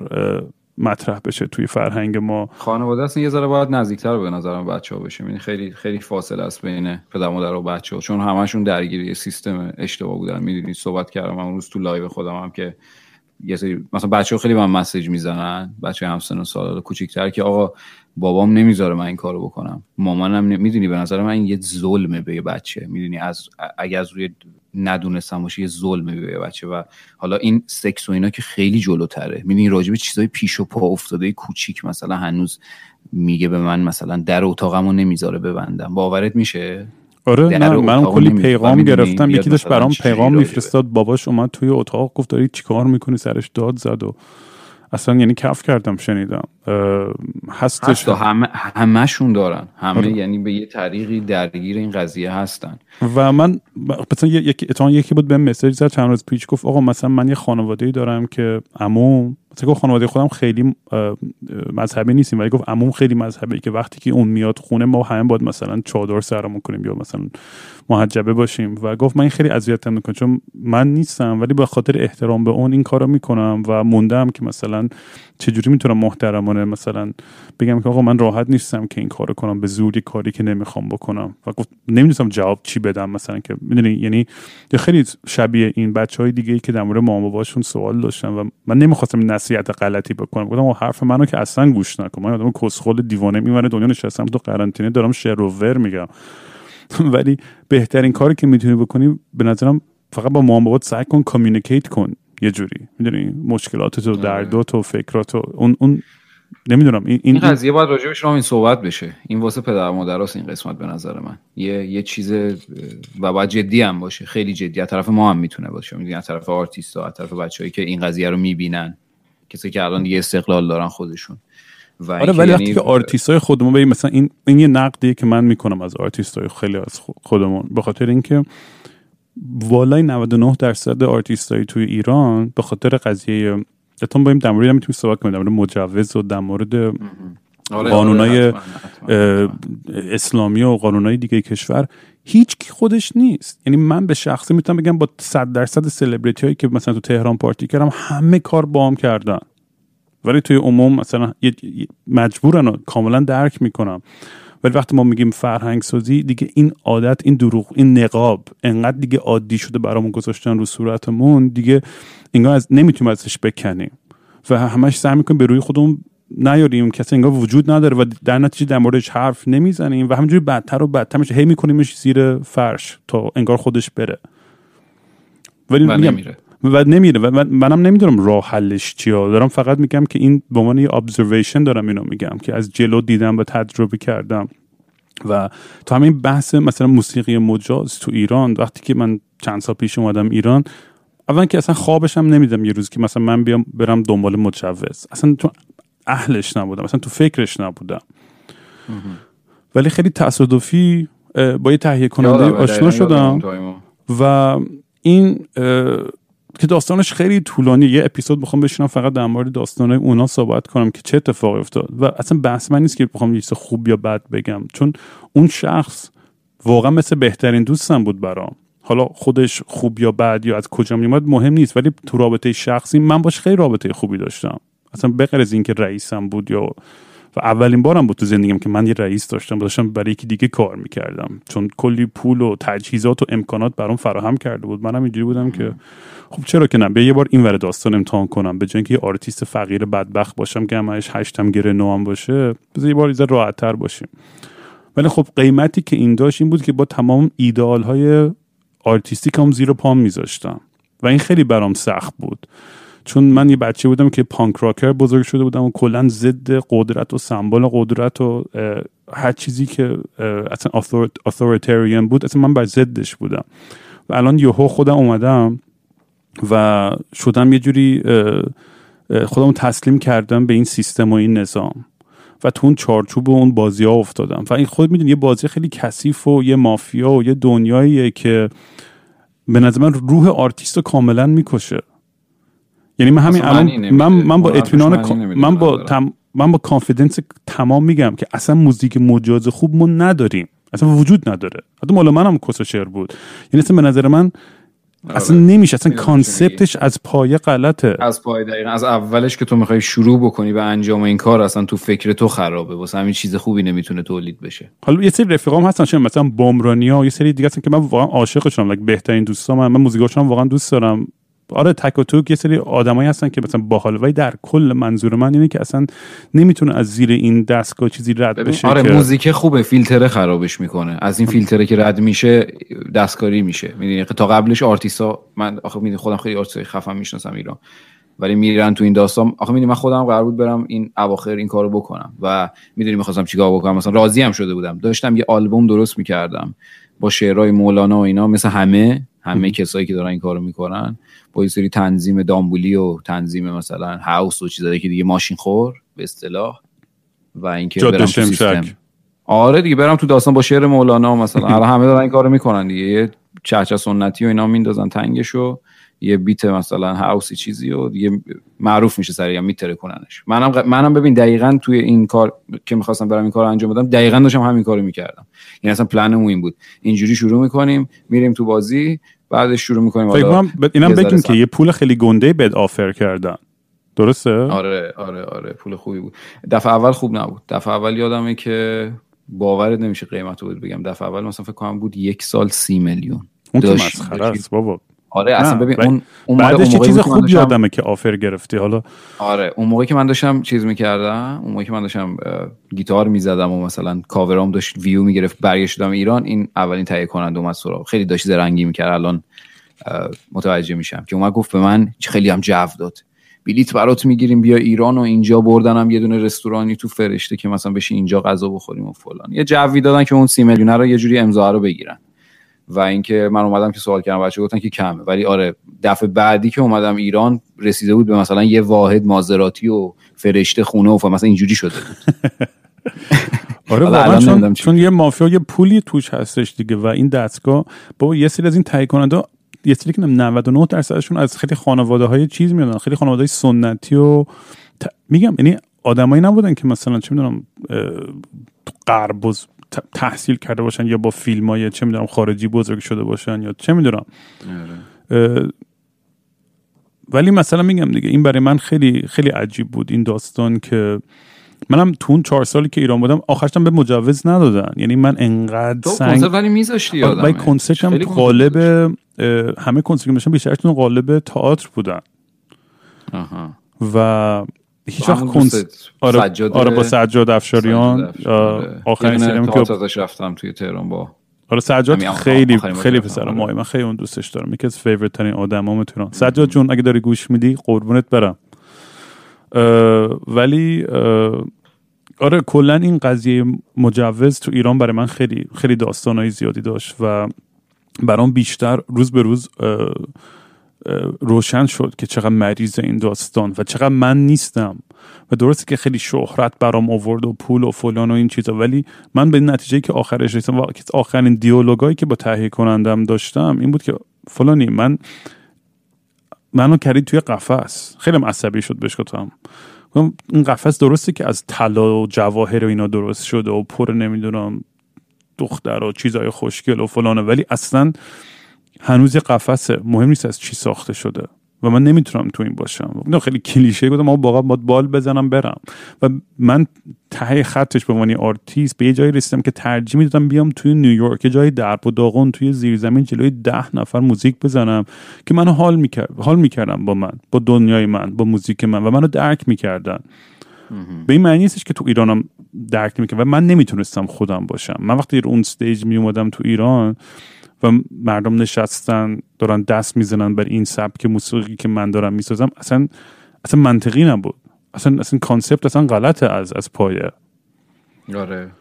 A: مطرح بشه توی فرهنگ ما.
B: خانواده اصلا یه ذره باید نزدیکتر به نظرم بچه ها بشه یعنی خیلی خیلی فاصله است بین پدر مادر و بچه ها چون همشون درگیری سیستم اشتباه بودن. می‌دونی صحبت کردم اون روز تو live خودم هم که یه سری مثلا بچه ها خیلی من مسیج می‌زنن. بچه همسن و سال کوچیک‌تر که آقا بابام نمی‌ذاره من این کارو بکنم. مامانم می‌دونی به نظر من این یه ظلمه به یه بچه. می‌دونی از اگه از روی ندونستم باشه یه ظلمه به یه بچه. و حالا این سکس و اینا که خیلی جلوتره. می‌دونی راجع به چیزای پیش و پا افتاده کوچیک مثلا هنوز میگه به من مثلا در اتاقمو نمی‌ذاره ببندم. باورت میشه؟
A: آره نه من کلی پیغام گرفتم. یکی داشت برام پیغام میفرستاد. باباش اومد توی اتاق گفت داری چیکار می‌کنی؟ سرش داد زد و اصلا یعنی کف کردم شنیدم. هستش.
B: همه همشون دارن. همه آره. یعنی به یه طریقی درگیر این قضیه هستن.
A: و من مثلا یکی یکی بود به مسیج زد چند روز پیش گفت آقا مثلا من یه خانواده دارم که عمو گفت خانواده خودم خیلی مذهبی نیستیم ولی گفت عموم خیلی مذهبی که وقتی که اون میاد خونه ما همه باید مثلا چادر سرمون کنیم یا مثلا محجبه باشیم. و گفت من این خیلی اذیتم می‌کنه چون من نیستم ولی به خاطر احترام به اون این کارو می‌کنم و موندم که مثلا چجوری می‌تونم محترمانه مثلا بگم که آقا من راحت نیستم که این کارو کنم به زور کاری که نمی‌خوام بکنم. و گفت نمی‌دونم جواب چی بدم مثلا که می‌دونی یعنی خیلی شبیه این بچه های دیگه ای که در مورد مامان باباشون سوال داشتن و من نمی‌خواستم نصیحت غلطی بکنم. گفتم حرف منو که اصلا گوش نکن. من آدم کسخل دیوانه میونه دنیا نشستم تو قرنطینه دارم شر و ور میگم. ولی بهترین کاری که می‌تونی بکنی به نظرم فقط با بابات سعی کن communicate کن. یه جوری. می‌دونی؟ مشکلات و آره. دردات و فکرات و اون اون نمی‌دونم. این
B: این قضیه باید راجع بهش این صحبت بشه. این واسه پدر مادرست این قسمت به نظر من. یه یه چیز و باید جدی هم باشه. خیلی جدی. از طرف ما هم می‌تونه باشه. می‌دونی؟ از طرف آرتیست ها از طرف بچه‌ای که این قضیه رو می‌بینن. کسی که الان دیگه استقلال دارن خودشون.
A: و آره ولی وقتی یعنی که آرتیست های خودمون ببین مثلا این این یه نقدیه که من می‌کنم از آرتیست های خیلی از خودمون. به خاطر اینکه بالای 99 درصد آرتیست های توی ایران به خاطر قضیه اتون بایم در مورد می‌تونیم صحبت کنیم در مورد مجوز و در مورد آره قانونای آره اسلامی و قانونای دیگه کشور. هیچ کی خودش نیست. یعنی من به شخصی می‌تونم بگم با 100 درصد سلبریتی هایی که مثلا تو تهران پارتی کردم همه کار بام کردن. ولی توی عموم مثلا مجبورن کاملا درک می‌کنم. ولی وقتی ما میگیم فرهنگ سازی دیگه این عادت این دروغ این نقاب انقدر دیگه عادی شده برامون گذاشتن رو صورتمون دیگه انگار از نمی‌تونیم ازش بکنیم. و همش سعی می‌کنیم به روی خودمون نیاریم کسی انگار وجود نداره و در نتیجه در موردش حرف نمی‌زنیم و همینجوری بدتر و بدتر میشه. هی میکنیمش زیر فرش تا انگار خودش بره.
B: ولی نمیره.
A: و نمیره. و منم نمی‌دونم راه حلش چیه. دارم فقط میگم که این به عنوان یه ابزرویشن دارم اینو میگم که از جلو دیدم و تجربه کردم. و تو همین بحث مثلا موسیقی مجاز تو ایران وقتی که من چند سال پیش اومدم ایران اول که اصلا خوابش هم نمیدم یه روز که مثلا من بیام برم دنبال مجوز. اصلا تو اهلش نبودم اصلا تو فکرش نبودم ولی خیلی تصادفی با یه تهیه کننده آشنا شدم. و این که داستانش خیلی طولانی یه اپیزود بخوام بشینم فقط در مورد داستانهای اونا صحبت کنم که چه اتفاقی افتاد. و اصلا بحث من نیست که بخوام یه خوب یا بد بگم چون اون شخص واقعا مثل بهترین دوستم بود برام. حالا خودش خوب یا بد یا از کجا میومد مهم نیست ولی تو رابطه شخصی من باش خیلی رابطه خوبی داشتم. اصلا بغیر از اینکه رئیسم بود یا و اولین بارم بود تو زندگیم که من یه رئیس داشتم داشتم برای یکی دیگه کار می‌کردم. چون کلی پول و تجهیزات و امکانات برام فراهم کرده بود. منم اینجوری بودم که خب چرا که نه؟ به یه بار این ور داستان امتحان کنم. به جای اینکه یه آرتیست فقیر بدبخت باشم که همش هشتم گرو نهم باشه بذار یه بار راحت تر باشیم. ولی خب قیمتی که این داشت این بود که با تمام ایدئال های artistic زیر پام میذاشتم. و این خیلی برام سخت بود. چون من یه بچه بودم که پانک راکر بزرگ شده بودم و کلا ضد قدرت و سمبل قدرت و هر چیزی که اصلا اتوریتریان بود اصلا من بر ضدش بودم. و الان یهو خودم اومدم و شدم یه جوری خودم تسلیم کردم به این سیستم و این نظام. و تو اون چارچوب و اون بازی ها افتادم. و این خود می‌دونی یه بازی خیلی کثیف و یه مافیا و یه دنیاییه که به نظر من روح آرتیست رو کاملا می‌کشه. یعنی من همین الان من, من با اطمینان من با تم من با confidence تمام میگم که اصلا موزیک مجاز خوب ما نداریم. اصلا وجود نداره. حتی مال منم کس شعر بود. یعنی اصلا به نظر من اصلا نمیشه. اصلا concept ش از پایه غلطه.
B: از پایه دقیقا. از اولش که تو می‌خوای شروع بکنی به انجام این کار اصلا تو فکر تو خرابه. واسه همین چیز خوبی نمی‌تونه تولید بشه.
A: حالا یه سری رفیقام هستن چه مثلا بمرانیا یه سری دیگه هستن که من واقعا عاشقشونم بهترین دوستام من, من موزیکاشون واقعا دوست دارم. آره تک و توک یه سری آدمایی هستن که مثلا باحال. ولی در کل منظور من اینه که اصلا نمی‌تونه از زیر این دستگاه چیزی رد بشه
B: آره موزیک خوبه فیلتره خرابش می‌کنه. از این فیلتره که رد میشه دستکاری میشه. می‌دونی؟ تا قبلش آرتیستا من آخه می‌دونی خودم خیلی آرتیستای خفن می‌شناسم ایران. ولی میرن تو این داستان. آخه می‌دونی من خودم قرار بود برم این اواخر این کارو بکنم و می‌دونی می‌خواستم چیکار بکنم. مثلا راضی هم شده بودم. داشتم یه آلبوم درست می‌کردم با شعرهای مولانا و اینا مثل همه. همه کسایی که دارن این کارو می‌کنن با یه سری تنظیم دامبولی و تنظیم مثلا هاوس و چیزایی که دیگه ماشین خور به اصطلاح. و اینکه برم تو سیستم. آره دیگه برم تو داستان با شعر مولانا مثلا. الان همه دارن این کارو می‌کنن دیگه. یه چهچه سنتی و اینا میندازن تنگشو یه بیت مثلا هاوسی چیزی و دیگه معروف میشه سریع میتره کننش منم منم ببین دقیقا توی این کار که می‌خواستم برم این کار انجام بدم دقیقا داشتم همین کارو می‌کردم. یعنی اصلا پلنمون این بود. اینجوری شروع می‌کنیم میریم تو بازی بعدش شروع می‌کنیم
A: فکر اینم بگیم که یه پول خیلی گنده بد آفر کردن. درسته؟
B: آره آره آره پول خوبی بود. دفعه اول خوب نبود. دفعه اول یادمه که باورت نمیشه قیمت بود بگم. دفعه اول مثلا فکر کنم بود یک سال سی میلیون.
A: اون که مسخره است بابا.
B: آره اصلا ببین اون
A: اون بعدش چه چیز خوب یادمه که آفر گرفتی حالا.
B: آره اون موقعی که من داشتم چیز می‌کردم اون موقعی که من داشتم گیتار می‌زدم و مثلا کاورام داشت ویو می‌گرفت برگشتم ایران این اولین تهیه کننده اومد سراغ. خیلی داشت زرنگی می‌کرد الان متوجه میشم که اومد گفت به من خیلی هم جو داد. بلیت برات می‌گیریم بیا ایران و اینجا بردنم یه دونه رستورانی تو فرشته که مثلا بشی اینجا غذا بخوریم و فلان. یه جوی دادن که اون سی میلیون رو یه جوری امضا رو بگیرن. و اینکه من اومدم که سوال کردم بچه گفتن که کمه. ولی آره دفعه بعدی که اومدم ایران رسیده بود به مثلا یه واحد مازراتی و فرشته خونه و مثلا اینجوری شده بود.
A: آره واقعا چون, چون یه مافیا یه پولی توش هستش دیگه و این دستگاه بابا یه سری از این تهیه کننده یه سری که 99 درصدشون از خیلی خانواده های چیز میادن خیلی خانواده های سنتی و میگم یعنی آدمایی نبودن که مثلا چه می‌دونم غرب تحصیل کرده باشن یا با فیلم های چه می‌دونم خارجی بزرگ شده باشن یا چه می‌دونم. آره. ولی مثلا میگم دیگه این برای من خیلی خیلی عجیب بود این داستان که منم تو اون چهار سالی که ایران بودم آخرشم به مجوز ندادن. یعنی من انقدر
B: سنگ ولی میذاشتی
A: ولی کنسرتم قالب همه کنسرت که بیشترشون قالب تئاتر بودن.
B: آها.
A: و هیچ وقت کنس آره آره با سجاد افشاریان. آخرین سریم
B: که ازش رفتم توی تهران با
A: آره سجاد خیلی خیلی پسر ماهی من خیلی اون دوستش دارم. یکی از favorite ترین آدمام تهران. سجاد جون اگه داری گوش میدی قربونت برم. ولی آره کلا این قضیه مجوز تو ایران برای من خیلی خیلی داستانهای زیادی داشت و برام بیشتر روز به روز روشن شد که چقدر مریض این داستان و چقدر من نیستم و درسته که خیلی شهرت برام آورد و پول و فلان و این چیزا ولی من به نتیجه که آخرش رسیدم آخرین دیالوگایی که با تهیه کنندم داشتم این بود که فلانی من منو کرید توی قفس. خیلی عصبی شد بهش گفتم این قفس درسته که از طلا و جواهر و اینا درست شده و پر نمی‌دونم دختر و چیزای خوشگل و فلانه ولی اصلا هنوز یه قفسه مهم نیست از چی ساخته شده و من نمی‌تونم تو این باشم. اینو خیلی کلیشه گفتم ما واقعا باید بال بزنم برم. و من ته خطش به عنوان آرتیست به یه جایی رسیدم که ترجیح می‌دادم بیام توی نیویورک یه جای درب و داغون توی زیرزمین جلوی ده نفر موزیک بزنم که منو حال می‌کرد حال می‌کردم با من با دنیای من با موزیک من و منو درک می‌کردن. به این معنی نیستش که تو ایرانم درک نمی‌کرد و من نمی‌تونستم خودم باشم. من وقتی اون stage میومدم تو ایران و مردم نشستن دارن دست می‌زنن برای این سبک موسیقی که من دارم می‌سازم. اصلا اصلا منطقی نبود. اصلا اصلا concept اصلا غلطه از از پایه.
B: آره.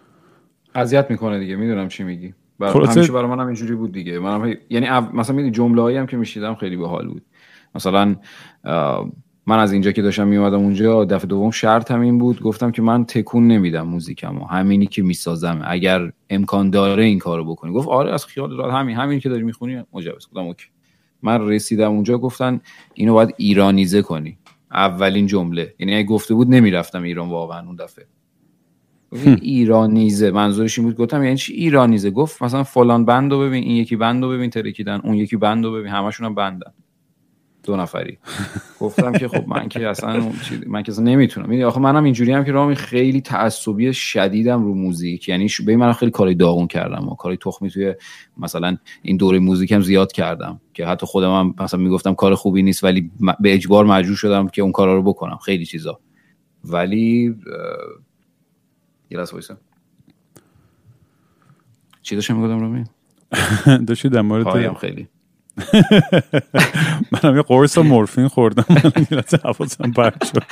B: اذیت می‌کنه دیگه. می‌دونم چی میگی. برای همیشه برای منم اینجوری بود دیگه. منم یعنی مثلا می‌دونی جمله هم که میشیدم خیلی باحال بود. مثلا من از اینجا که داشتم میومدم اونجا دفعه دوم شرط هم این بود. گفتم که من تکون نمیدم موزیکمو. همینی که می‌سازم. اگر امکان داره این کارو بکنی. گفت آره از خیال راحت. همین همین که داری می‌خونی. مجوز گفتم okay. من رسیدم اونجا. گفتن اینو باید ایرانیزه کنی. اولین جمله. یعنی اگه گفته بود نمی‌رفتم ایران واقعا اون دفعه. ایرانیزه. منظورش این بود. گفتم یعنی چی ایرانیزه؟ گفت مثلا فلان بندو ببین این یکی بندو ببین ترکیدن. اون یکی بندو ببین. همشون هم بندن. دو نفری. گفتم که خب من که اصلا من که اصلا نمی‌تونم. می‌دونی آخه منم اینجوری هم که رامی خیلی تعصبی شدیدم رو موزیک. یعنی به من خیلی کاری داغون کردم و کاری تخمی توی مثلا این دوره موزیکم زیاد کردم. که حتی خودم هم مثلا می‌گفتم کار خوبی نیست ولی به اجبار مجبور شدم که اون کارا رو بکنم. خیلی چیزا. ولی یه لحظه وایسا. چی داشتم می‌گفتم رامی
A: داشتی در مورد
B: خیلی.
A: منم یه قرص مورفین خوردم. حواسم پرت شد.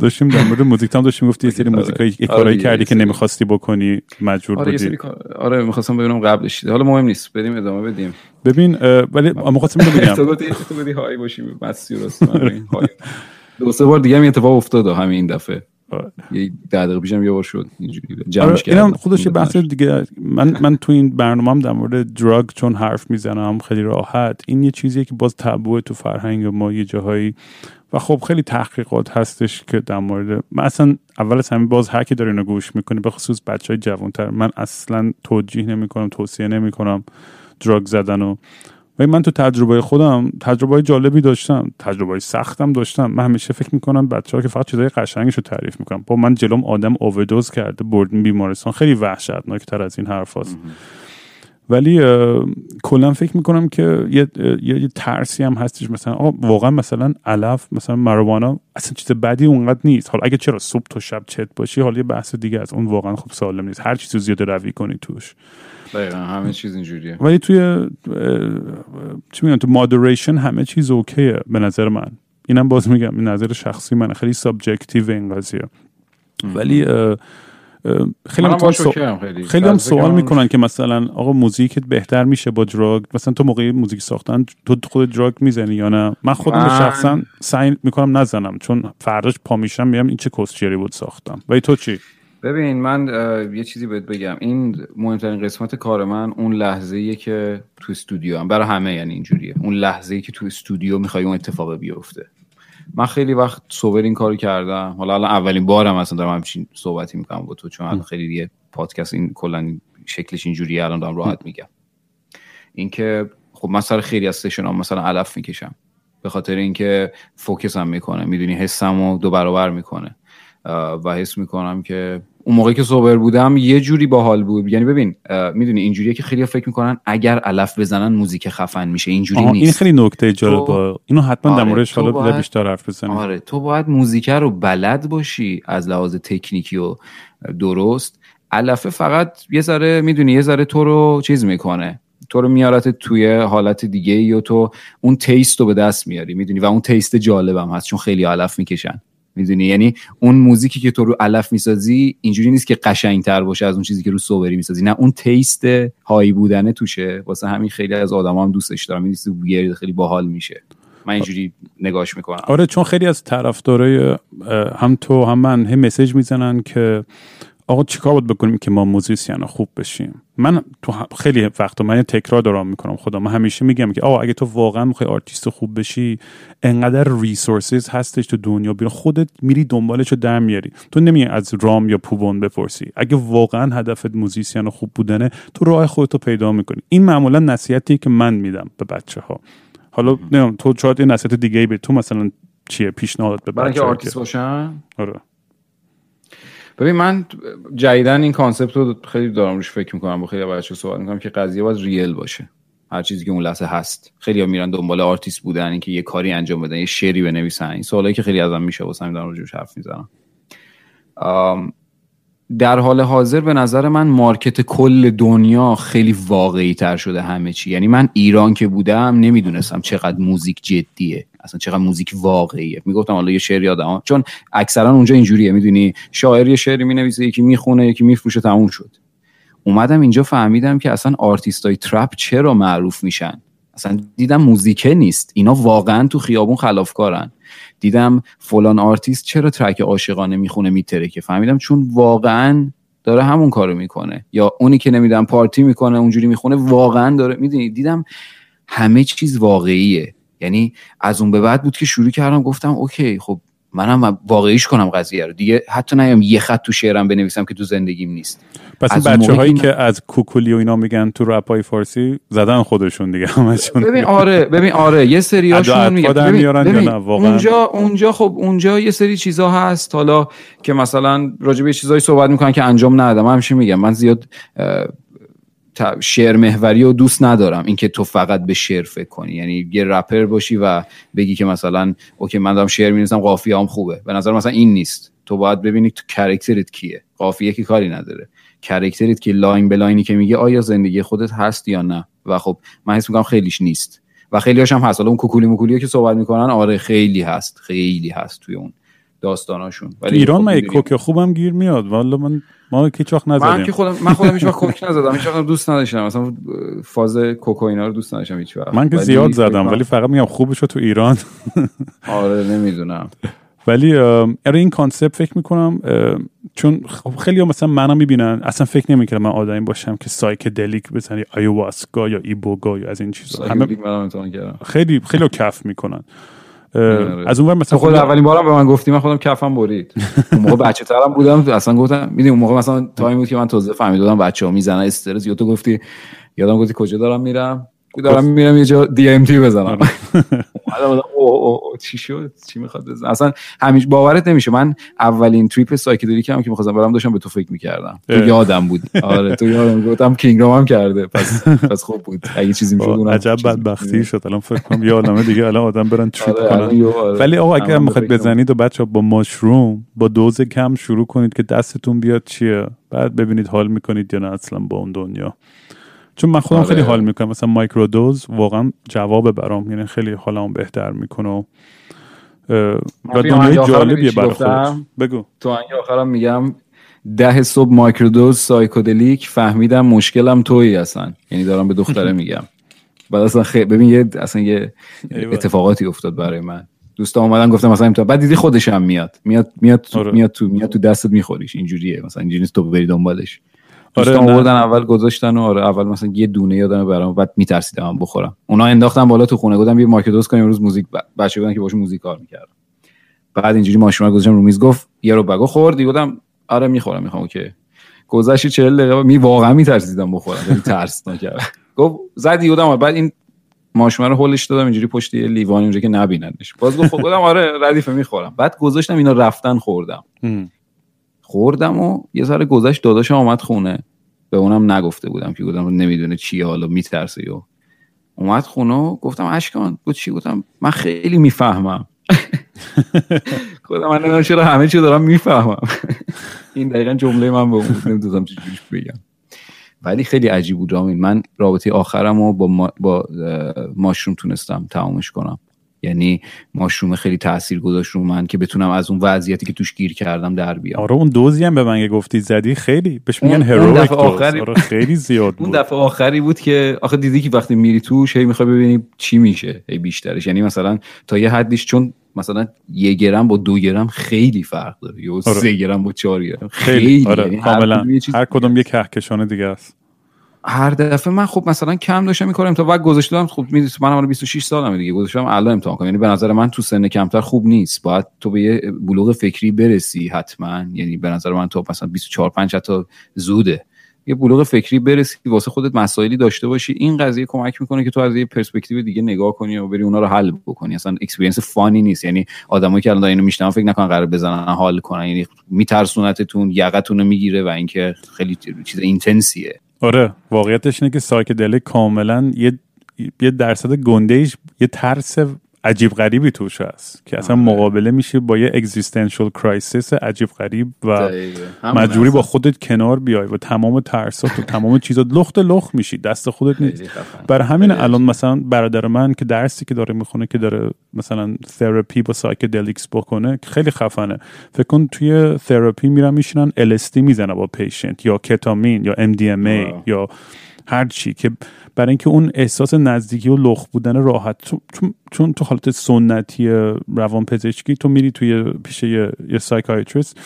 A: داشتیم در مورد موزیک. هم داشتیم گفتی یه سری موزیک یه آره کارایی کردی که نمی‌خواستی بکنی مجبور
B: آره
A: بودی.
B: آره می‌خواستم ببینم قبلش حالا مهم نیست. بدیم ادامه بدیم.
A: ببین ولی می‌خواستم بگم.
B: تو گفتی تو گفتی های باشیم. مسی دو سه بار دیگه هم اتفاق افتاد همین این دفعه. یه ده دقیقه پیشم یه بار شد اینجوری جمعش
A: کردم اینم خودش یه بحث دیگه. من من تو این برنامه‌ام در مورد دراگ چون حرف می‌زنم خیلی راحت. این یه چیزیه که باز تابو تو فرهنگ ما یه جاهایی. و خب خیلی تحقیقات هستش که در مورد من اصلا اول از همین باز هر کی داره اینو گوش می‌کنه به خصوص بچه های جوانتر. من اصلا توجیه نمی‌کنم توصیه نمی‌کنم دراگ زدن و و من تو تجربه خودم تجربه جالبی داشتم تجربه سختم داشتم. من همیشه فکر می‌کنم بچه ها که فقط چیزای قشنگش رو تعریف می‌کنم با من جلوم آدم اووردوز کرده بردن بیمارستان. خیلی وحشتناکتر از این حرف هست. ولی کلا فکر می‌کنم که یه, یه،, یه ترسی هم هستش. مثلا آقا واقعا مثلا علف مثلا مروانا اصلا چیز بدی اونقدر نیست. حالا اگه چرا صبح تا شب چت باشی حالا یه بحث دیگه از اون واقعا خب سالم نیست. هر چیزی زیاده روی کنی توش.
B: دقیقا همه چیز اینجوریه.
A: ولی توی چی میگن تو moderation همه چیز okay ه به نظر من. اینم باز میگم این نظر شخصی من خیلی subjective این قضیه. ولی خیلی هم خیلی, خیلی هم سوال می‌کنن که مثلا آقا موزیکت بهتر میشه با drug؟ مثلا تو موقعی موزیک ساختن تو خود drug می‌زنی یا نه؟ من خودم من... شخصا سعی می‌کنم نزنم چون فرداش پا میشم میگم این چه کسشری بود ساختم. ولی تو چی؟
B: ببین من یه چیزی بهت بگم. این مهمترین قسمت کار من اون لحظه ایه که تو استودیو هم برای همه یعنی اینجوریه. اون لحظه ای که تو استودیو می‌خوای اون اتفاق بیفته. من خیلی وقت صور این کارو کردم. حالا الان اولین بارم اصلا دارم همچین صحبتی می‌کنم با تو چون خیلی دیگه پادکست این کلا شکلش اینجوریه الان دارم راحت میگم. اینکه خب من سر خیلی از سشن مثلا علف می‌کشم. به خاطر اینکه فوکس هم می‌کنه می‌دونی حسمو دو برابر می‌کنه. و حس می‌کنم که اون موقعی که sober بودم یه جوری باحال بود. یعنی ببین می‌دونی اینجوریه که خیلی فکر می‌کنن اگر علف بزنن موزیک خفن میشه. اینجوری نیست
A: این خیلی نکته جالب اینو حتما آره در موردش حالا بیشتر حرف بزنیم.
B: آره تو باید موزیک رو بلد باشی از لحاظ تکنیکی و درست. علفه فقط یه ذره می‌دونی یه ذره تو رو چیز می‌کنه. تو رو میارت توی حالت دیگه یا تو اون taste رو به دست میاری می‌دونی؟ و اون taste جالبم هست چون خیلی علف می‌کشن. می‌دونی؟ یعنی اون موزیکی که تو رو علف می‌سازی اینجوری نیست که قشنگتر باشه از اون چیزی که رو sober ی می‌سازی. نه اون taste high بودنه توشه. واسه همین خیلی از آدما هم دوستش دارم این خیلی باحال میشه. من اینجوری نگاش می‌کنم.
A: آره چون خیلی از طرفدارای هم تو هم من هم message می‌زنن که آقا چیکار باید بکنیم که ما musician خوب بشیم؟ من تو خیلی وقتا من تکرار دارم می‌کنم خدا. من همیشه میگم که آقا اگه تو واقعا می‌خوای آرتیست خوب بشی انقدر resources هستش تو دنیا بیرون خودت میری دنبالش رو در میاری تو نمی از رام یا پوبون بپرسی. اگه واقعا هدفت musician خوب بودنه تو راه خودتو پیدا می‌کنی. این معمولا نصیحتی که من میدم به بچه ها حالا نمی‌دونم تو شاید این نصیحت دیگه ای تو مثلا چیه؟ پیشنهاد به بچه‌ها
B: آرتیست باشن؟
A: آره.
B: ببین من جدیدن این concept رو خیلی دارم روش فکر می‌کنم با خیلی بچه صحبت می‌کنم که قضیه باید real باشه. هر چیزی که اون لحظه هست. خیلی ها میرن دنبال آرتیست بودن اینکه یه کاری انجام بدن یه شعری بنویسن. این سوالایی که خیلی ازم میشه واسه همین دارم راجعش حرف می‌زنم. در حال حاضر به نظر من market کل دنیا خیلی واقعی تر شده همه چی. یعنی من ایران که بودم نمی‌دونستم چقدر موزیک جدیه. اصلا چقدر موزیک واقعیه. می‌گفتم حالا یه شعر یادم. چون اکثرا اونجا اینجوریه می‌دونی؟ شاعر یه شعری می‌نویسه یکی می‌خونه یکی میفروشه تموم شد. اومدم اینجا فهمیدم که اصلا آرتیستای trap چرا معروف میشن؟ اصلا دیدم موزیکه نیست. اینا واقعا تو خیابون خلافکارن. دیدم فلان آرتیست چرا track عاشقانه می‌خونه میترکه؟ فهمیدم چون واقعا داره همون کارو می‌کنه. یا اونی که نمی‌دونم پارتی می‌کنه اونجوری می‌خونه واقعا داره می‌دونی؟ دیدم همه چیز واقعیه. یعنی از اون به بعد بود که شروع کردم گفتم okay خب منم واقعیش کنم قضیه رو. دیگه حتی نیام یه خط تو شعرم بنویسم که تو زندگیم نیست.
A: پس این بچه هایی
B: که
A: که از کوکولی و اینا میگن تو رپ های فارسی زدن خودشون دیگه همشون
B: ببین آره ببین آره یه میگم
A: اطفا در
B: ببین- ببین،؟ اونجا اونجا خب اونجا یه سری چیزا هست. حالا که مثلا راجع به چیزایی صحبت می‌کنن که انجام ندادم. من همیشه میگم؟ من زیاد شعر محوری رو دوست ندارم. اینکه تو فقط به شعر فکر کنی. یعنی یه رپر باشی و بگی که مثلا okay من دارم شعر می‌نویسم قافیه هم خوبه. به نظر مثلا این نیست. تو باید ببینی تو character ت کیه. قافیه که کاری نداره. character ت که line به line ی که میگه آیا زندگی خودت هست یا نه؟ و خب من حس می‌کنم خیلیش نیست. و خیلی هم هست. حالا اون کوکولی موکولی که صحبت می‌کنن آره خیلی هست. خیلی هست توی اون. داستاناشون. ولی
A: ایران
B: خب
A: من یک. coke خوبم گیر میاد. والا من ما که چاخ
B: من که
A: نزدیم
B: خودم من خودم هیچ وقت coke نزدم. هیچ وقت دوست نداشتم. مثلا فاز کوکائینا رو دوست نداشتم هیچ وقت.
A: من که زیاد زدم ولی فقط میگم خوبش تو ایران.
B: آره نمی‌دونم.
A: ولی ام، آره این concept فکر می‌کنم چون خب خیلی ها مثلا منو می‌بینن. اصلا فکر نمی‌کنم من آدمی باشم که psychedelic بزنی ayahuasca یا iboga یا از این چیزا. همه خیلی خیلی کف می‌کنن. از اون مثلا
B: خود اولین بارم به من گفتی من خودم کفم برید. اون موقع بچه ترم بودم اصلا گفتم می‌دونی اون موقع مثلا time بود که من تازه فهمیدم بچه ها می‌زنن استرس. یا تو گفتی یادم گفتی کجا دارم میرم؟ دارم میرم یه جا DMT بزنم. اوه، چی شد؟ چی می‌خواد بزن اصلا همیشه باورت نمیشه. من اولین trip psychedelic هم که می‌خواستم برم داشتم به تو فکر می‌کردم. تو. یادم بود. آره تو یادم گفتم کینگ رام هم کرده. پس پس خوب بود. اگه چیزی می‌شد اونم
A: عجب بدبختی شد. الان فکر کنم یه عالمه دیگه الان آدم برن trip
B: آره، الان
A: کنن.
B: آره.
A: ولی آقا اگر می‌خواید. بزنید و بچه با mushroom با دوز کم شروع کنید که دستتون بیاد چیه؟ بعد ببینید حال می‌کنید یا نه اصلا با اون دنیا. چون من خودم
B: آره.
A: خیلی حال می‌کنم. مثلا microdose واقعا جواب برام. یعنی خیلی حالمو بهتر می‌کنه و و دنیای جالبیه برای؟ خودش. بگو.
B: تو آهنگ آخرم میگم ده صبح microdose psychedelic فهمیدم مشکلم تویی اصلا. یعنی دارم به دختره میگم. بعد اصلا خیلی ببین یه اصلا یه. اتفاقاتی افتاد برای من. دوستا اومدن گفتم مثلا امتحان بعد دیدی خودش هم میاد. میاد میاد تو
A: آره.
B: میاد تو میاد تو دستت میخوریش. اینجوریه. مثلا اینجوری تو بری دنبالش.
A: آره،.
B: آوردن اول گذاشتن و آره اول مثلا یه دونه یادم برام بعد میترسیدم بخورم. اونا انداختن بالا تو خونه گفتم بیا microdose کنیم امروز موزیک ب- بچه بودن که باشون موزیک کار می‌کردم بعد اینجوری ماشین رو گذاشتم رو میز گفت یه رو بگو. خوردی؟ گفتم آره می‌خورم می‌خوام اوکی. گذشت 40 دقیقه می واقعا میترسیدم بخورم یعنی ترس نکردم. گفت زدی بودم بعد این ماشین رو هولش دادم اینجوری پشت یه لیوان اونجا که نبیننش باز گفت خب گفتم آره ردیفه می‌خورم. بعد گذاشتم اینا رفتن خوردم. خوردم و یه ذره گذشت داداشم آمد خونه. به اونم نگفته بودم که بودم نمی‌دونه چیه حالا میترسه و اومد خونه و گفتم اشکان گفت چی؟ گفتم من خیلی می‌فهمم. گفتم من نمی‌دونم چرا همه چی دارم می‌فهمم. این دقیقا جمله من به اون نمی‌دونم چجوریش بگم. ولی خیلی عجیب بود رامین من رابطه آخرم رو با, ما با ماشروم تونستم تمامش کنم. یعنی ماشروم خیلی تاثیر گذاشت رو من که بتونم از اون وضعیتی که توش گیر کردم در بیام.
A: آره اون دوزی هم به من گفتی زدی خیلی بهش
B: اون-
A: میگن
B: اون
A: هرویک
B: آخری-
A: آره خیلی زیاد
B: اون
A: بود.
B: دفعه آخری بود که آخه دیدی که وقتی میری توش هی می‌خوای ببینی چی میشه هی بیشترش. یعنی مثلا تا یه حدیش چون مثلا یه گرم با دو گرم خیلی فرق داره. یا
A: آره.
B: سه گرم با چهار گرم
A: خیلی,
B: خیلی.
A: آره
B: یعنی هر کدوم یه
A: کهکشان دیگه است.
B: هر دفعه من خب مثلا کم داشتم می‌کنم تا بعد گذاشتم خب می‌دونی من الان 26 سالمه دیگه گذاشتم الان امتحان کنم. یعنی به نظر من تو سن کمتر خوب نیست. باید تو به یه بلوغ فکری برسی حتما. یعنی به نظر من تو مثلا 24 5 حتی زوده. یه بلوغ فکری برسی واسه خودت مسائلی داشته باشی. این قضیه کمک می‌کنه که تو از یه پرسپکتیو دیگه نگاه کنی و بری اونا رو حل بکنی. اصلا experience fun ی نیست. یعنی آدمایی که الان اینو میشنن فکر نکنن قرار بزنن حال کنن. یعنی میترسونتتون یقتون رو می‌گیره و اینکه خیلی چیز intense یه
A: آره واقعیتش اینه که psychedelic کاملا یه یه درصد گندهش یه ترس عجیب غریبی توش هست که اصلا آره. مقابله میشه با یه existential crisis عجیب غریب و مجبوری با خودت کنار بیای و تمام ترسات و تمام چیزات لخت لخت میشی. دست خودت نیست. برای همین الان مثلا برادر من که درسی که داره می‌خونه که داره مثلا تراپی با psychedelics بکنه خیلی خفنه. فکر کن توی تراپی میرن میشینن LSD می‌زنه با patient یا ketamine یا MDMA یا هر چی که برای اینکه اون احساس نزدیکی و لخت بودن راحت چون, چون تو حالت سنتی روان پزشکی تو میری توی پیش یه, یه psychiatrist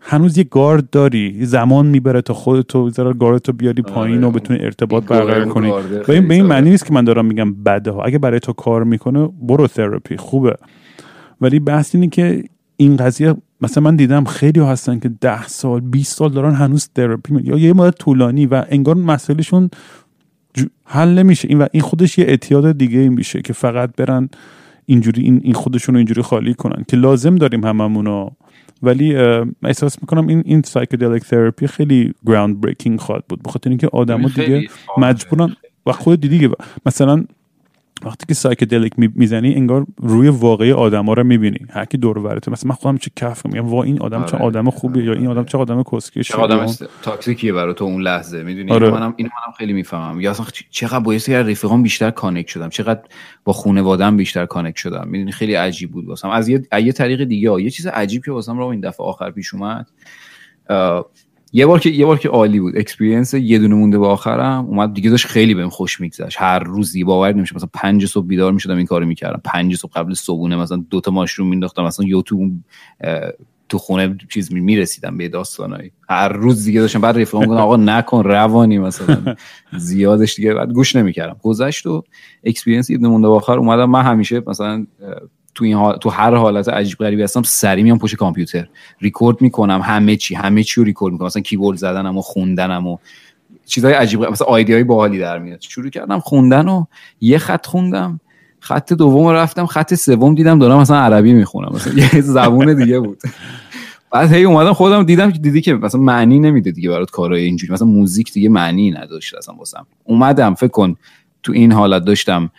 A: هنوز یه گارد داری زمان می‌بره تا خودتو ذره ذره گاردتو بیاری آره. پایین و بتونی ارتباط برقرار کنی. به این, به این معنی نیست که من دارم میگم بده ها. اگه برای تو کار می‌کنه برو تراپی خوبه. ولی بحث اینه که این قضیه مثلا من دیدم خیلی هستن که ده سال 20 سال دارن هنوز تراپی یا یه مدت طولانی و انگار مسئلهشون حل نمیشه. این و این خودش یه اعتیاد دیگه این میشه که فقط برن اینجوری این, این خودشون رو اینجوری خالی کنن که لازم داریم هممونو. ولی احساس می‌کنم این این psychedelic therapy خیلی groundbreaking خواهد بود. بخاطر اینکه آدما دیگه مجبورن و خود دیدی مثلا وقتی که psychedelic می‌زنی انگار روی واقعی آدما رو می‌بینی. هر کی دور ورته. مثلا من خودم چه کف میگم. وا این آدم چه آره. آدم خوبیه یا این آدم چه آدم کسکی
B: چه آدم toxic ـیه برای تو اون لحظه. می‌دونی؟ آره. منم اینو منم خیلی می‌فهمم. یا اصلا چقدر با یه رفیقام بیشتر connect شدم. چقدر با خانواده‌ام بیشتر connect شدم. می‌دونی؟ خیلی عجیب بود واسم. از یه, یه طریق دیگه. یه چیز عجیب که واسم رو این دفعه آخر پیش اومد. یه بار که یه بار که عالی بود. experience یه دونه مونده به آخرم اومد دیگه داشت خیلی بهم خوش میگذشت. هر روزی باور نمیشه مثلا پنج صبح بیدار می‌شدم این کارو می‌کردم. پنج صبح قبل صبحونه مثلا دو تا mushroom مینداختم. مثلا یوتیوب تو خونه چیز می‌رسیدم به داستانایی هر روز دیگه داشتم بعد رفیقام گفتم آقا نکن روانی مثلا. زیادش دیگه بعد گوش نمی‌کردم. گذشت و experience یه مونده آخر. اومدم من همیشه مثلا تو این تو هر حالت عجیب غریبی هستم سری میام پشت کامپیوتر. ریکورد می‌کنم همه چی همه چی رو ریکورد می‌کنم. مثلا کیبورد زدنم و خوندنم و چیزهای عجیب مثلا های باحالی در میاد. شروع کردم خوندن و یه خط خوندم. خط دوم رفتم خط سوم دیدم دارم مثلا عربی می‌خونم. مثلا یه زبون دیگه بود. بعد هی اومدم خودم دیدم که دیدی که مثلا معنی نمیده دیگه برات کارهای اینجوری. مثلا موزیک دیگه معنی نداشت اصلا واسم. اومدم فکر کن تو این حالت داشتم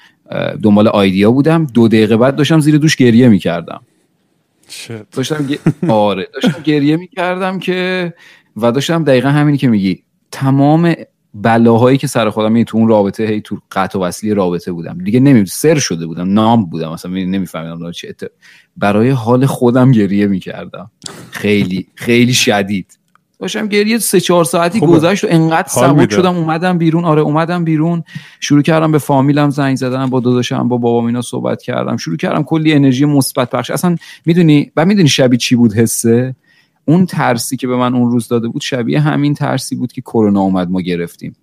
B: دنبال آیدیا بودم. دو دقیقه بعد داشتم زیر دوش گریه می‌کردم. داشتم آره داشتم گریه می‌کردم که و داشتم دقیقا همینی که میگی. تمام بلاهایی که سر خودم می تو اون رابطه هی تو قطع و وصلی رابطه بودم. دیگه نمی سر شده بودم. نام بودم. مثلا نمیفهمیدم چه برای حال خودم گریه می‌کردم. خیلی خیلی شدید. داشتم گریه سه چهار ساعتی گذشت و انقدر سبک شدم. اومدم بیرون. آره اومدم بیرون. شروع کردم به فامیلم زنگ زدم با داداشم با بابام اینا صحبت کردم. شروع کردم کلی انرژی مثبت پخش اصلا می‌دونی و می‌دونی شبیه چی بود حسه؟ اون ترسی که به من اون روز داده بود شبیه همین ترسی بود که کرونا اومد ما گرفتیم.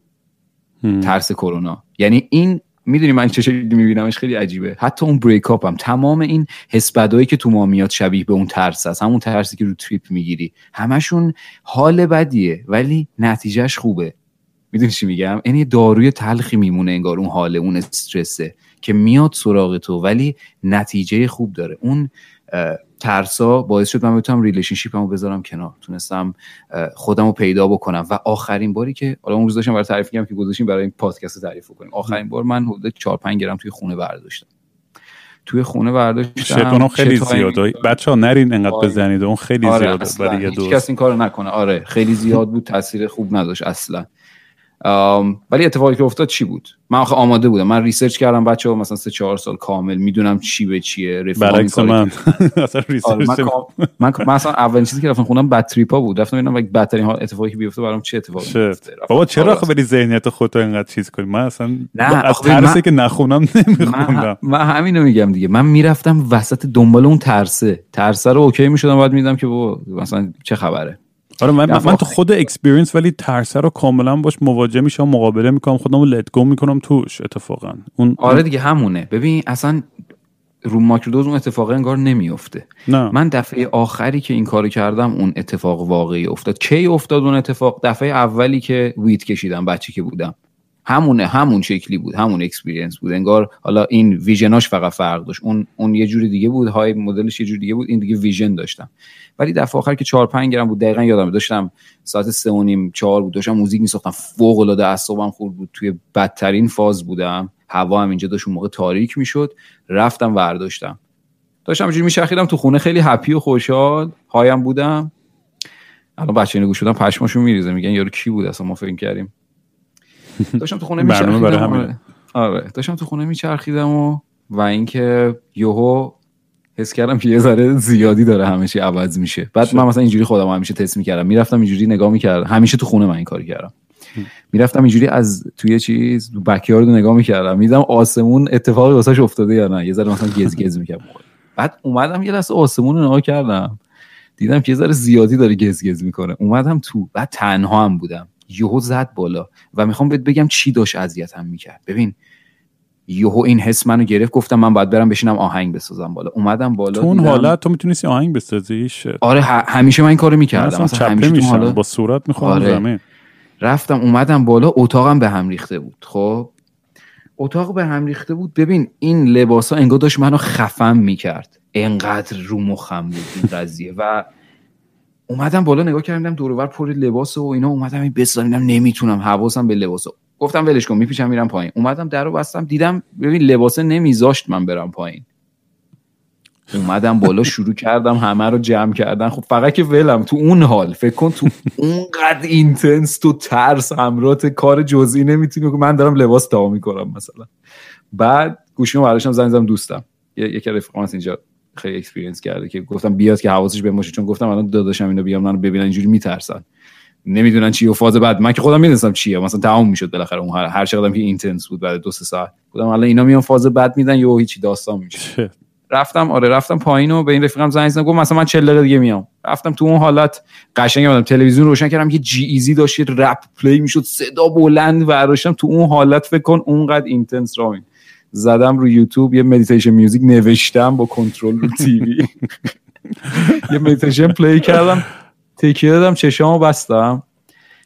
B: ترس کرونا. یعنی این می‌دونی من چه شکلی میبینمش؟ خیلی عجیبه. حتی اون breakup هم. تمام این حس که تو ما میاد شبیه به اون ترس است. همون ترسی که رو تریپ می‌گیری. همشون حال بدیه ولی نتیجهش خوبه. می‌دونی چی میگم؟ یعنی داروی تلخی میمونه انگار اون حال اون استرسه که میاد سراغ تو ولی نتیجه خوب داره. اون ترسا باعث شد من بتونم relationship مو بذارم کنار. تونستم خودم رو پیدا بکنم. و آخرین باری که حالا اون روز داشتم برای تعریف که گذاشتیم برای این پادکست تعریف کنیم آخرین بار من حدود 4 5 گرم توی خونه برداشتم. توی خونه برداشتم.
A: خیلی زیاده بچه ها نرین انقدر آره. بزنید. اون خیلی آره زیاده.
B: برای هیچ کس این کارو نکنه. آره خیلی زیاد بود. تاثیر خوب نداشت اصلا. ولی اتفاقی که افتاد چی بود؟ من آخه آماده بودم. من research کردم بچه ها مثلا سه چهار سال کامل. می‌دونم چی به چیه
A: برعکس من.
B: آره من من اصلا اولین چیزی که رفتم خوندم bad trip ا بود. رفتم ببینم بدترین حال اتفاقی که بیفته برام چه اتفاقی
A: بیفته بابا چرا آخه بری ذهنیت خودت اینقدر چیز کنی؟ من اصلا نه از ترسی که نخونم نمیخوندم.
B: من همینو میگم دیگه. من می‌رفتم وسط دنبال اون ترسه. ترسه رو اوکی می‌شدم بعد میدم که بابا مثلا چه خبره؟
A: آره من, من تو خود experience ولی ترسه رو کاملا باش مواجه میشم مقابله می‌کنم خودم رو let go می‌کنم توش اتفاقا.
B: اون آره دیگه همونه. ببین اصلا رو microdose اون اتفاق انگار نمیفته
A: نه.
B: من دفعه آخری که این کارو کردم اون اتفاق واقعی افتاد. کی افتاد اون اتفاق؟ دفعه اولی که weed کشیدم بچه که بودم. همونه همون شکلی بود همون experience بود. انگار حالا این vision اش فقط فرق داشت. اون اون یه جوری دیگه بود های مدلش یه جوری دیگه بود این دیگه vision داشتم. ولی دفعه آخر که 4 5 گرم بود دقیقا یادم داشتم ساعت 3 و نیم 4 بود داشتم موزیک میساختم. فوق العاده اعصابم خورد بود توی بدترین فاز بودم. هوا هم اینجا داشت اون موقع تاریک می‌شد. رفتم ورداشتم. داشتم اینجوری میچرخیدم تو خونه خیلی happy و خوشحال high م بودم. الان بچه اینو گوش بدن پشماشون میریزه میگن یارو کی بود اصلا؟ ما فکر کردیم داشتم تو خونه میچرخیدم. آره. آره. داشتم تو خونه میچرخیدم و و اینکه یوهو حس کردم که یه ذره زیادی داره همه چی عوض میشه. بعد من مثلا اینجوری خودم همیشه تست می‌کردم. می‌رفتم اینجوری نگاه می‌کردم همیشه تو خونه من این کار کردم. می‌رفتم اینجوری از توی چیز بکیارد نگاه می‌کردم. میدم آسمون اتفاقی واسش افتاده یا نه. یه ذره مثلا گز گز می‌کرد. بعد اومدم یه لحظه آسمون رو نگاه کردم. دیدم که یه ذره زیادی داره گز گز می‌کنه. اومدم تو بعد تنها هم بودم. یهو زد بالا و می‌خوام بهت بگم چی داشت اذیتم می‌کرد. ببین یهو این حس منو گرفت گفتم من باید برم بشینم آهنگ بسازم بالا. اومدم بالا
A: تو اون حالت تو می‌تونستی آهنگ بسازی.
B: آره همیشه من این کارو می‌کردم.
A: اصلا
B: همیشه
A: میشم
B: حالا
A: با صورت می‌خوام
B: آره.
A: زمین
B: رفتم اومدم بالا اتاقم به هم ریخته بود. خب اتاق به هم ریخته بود. ببین این لباس ها انگار داشت منو خفم می‌کرد. انقدر رو مخم بود این قضیه. و اومدم بالا نگاه کردم دور پر لباس و اینا اومدم این بسازم نمی‌تونم حواسم به لباس گفتم ولش کن میپیچم میرم پایین. اومدم در رو بستم دیدم ببین لباسه نمیذاشت من برم پایین. اومدم بالا شروع کردم همه رو جمع کردن. خب فقط که ولم تو اون حال فکر کن تو اونقدر اینتنس تو ترس همرات کار جزئی نمی‌تونی که من دارم لباس تا می‌کنم مثلا. بعد گوشیمو برداشتم زنگ زدم دوستم. یکی هست اینجا. خیلی experience کرده که گفتم بیاد که حواسش به باشه چون گفتم الان داداشم اینو بیام منو ببینن اینجوری میترسن. نمی‌دونن چی و فاز بعد. من که خودم می‌دونستم چیه. مثلا تمام می‌شد بالاخره اون هر, هر چقدرم که intense بود بعد دو سه ساعت. گفتم الان اینا میان فاز بعد میدن یا هیچی داستان میشه. رفتم آره رفتم پایین و به این رفیقم زنگ زدم. گفت مثلا من 40 دقیقه دیگه میام. رفتم تو اون حالت قشنگ اومدم. تلویزیون روشن کردم یه جی ایزی داشت رپ play می‌شد صدا بلند برداشتم تو اون حالت فکر کن اونقدر intense رامین زدم رو یوتیوب یه meditation music نوشتم با کنترل رو TV. یه meditation play کردم تکیه دادم چشامو بستم.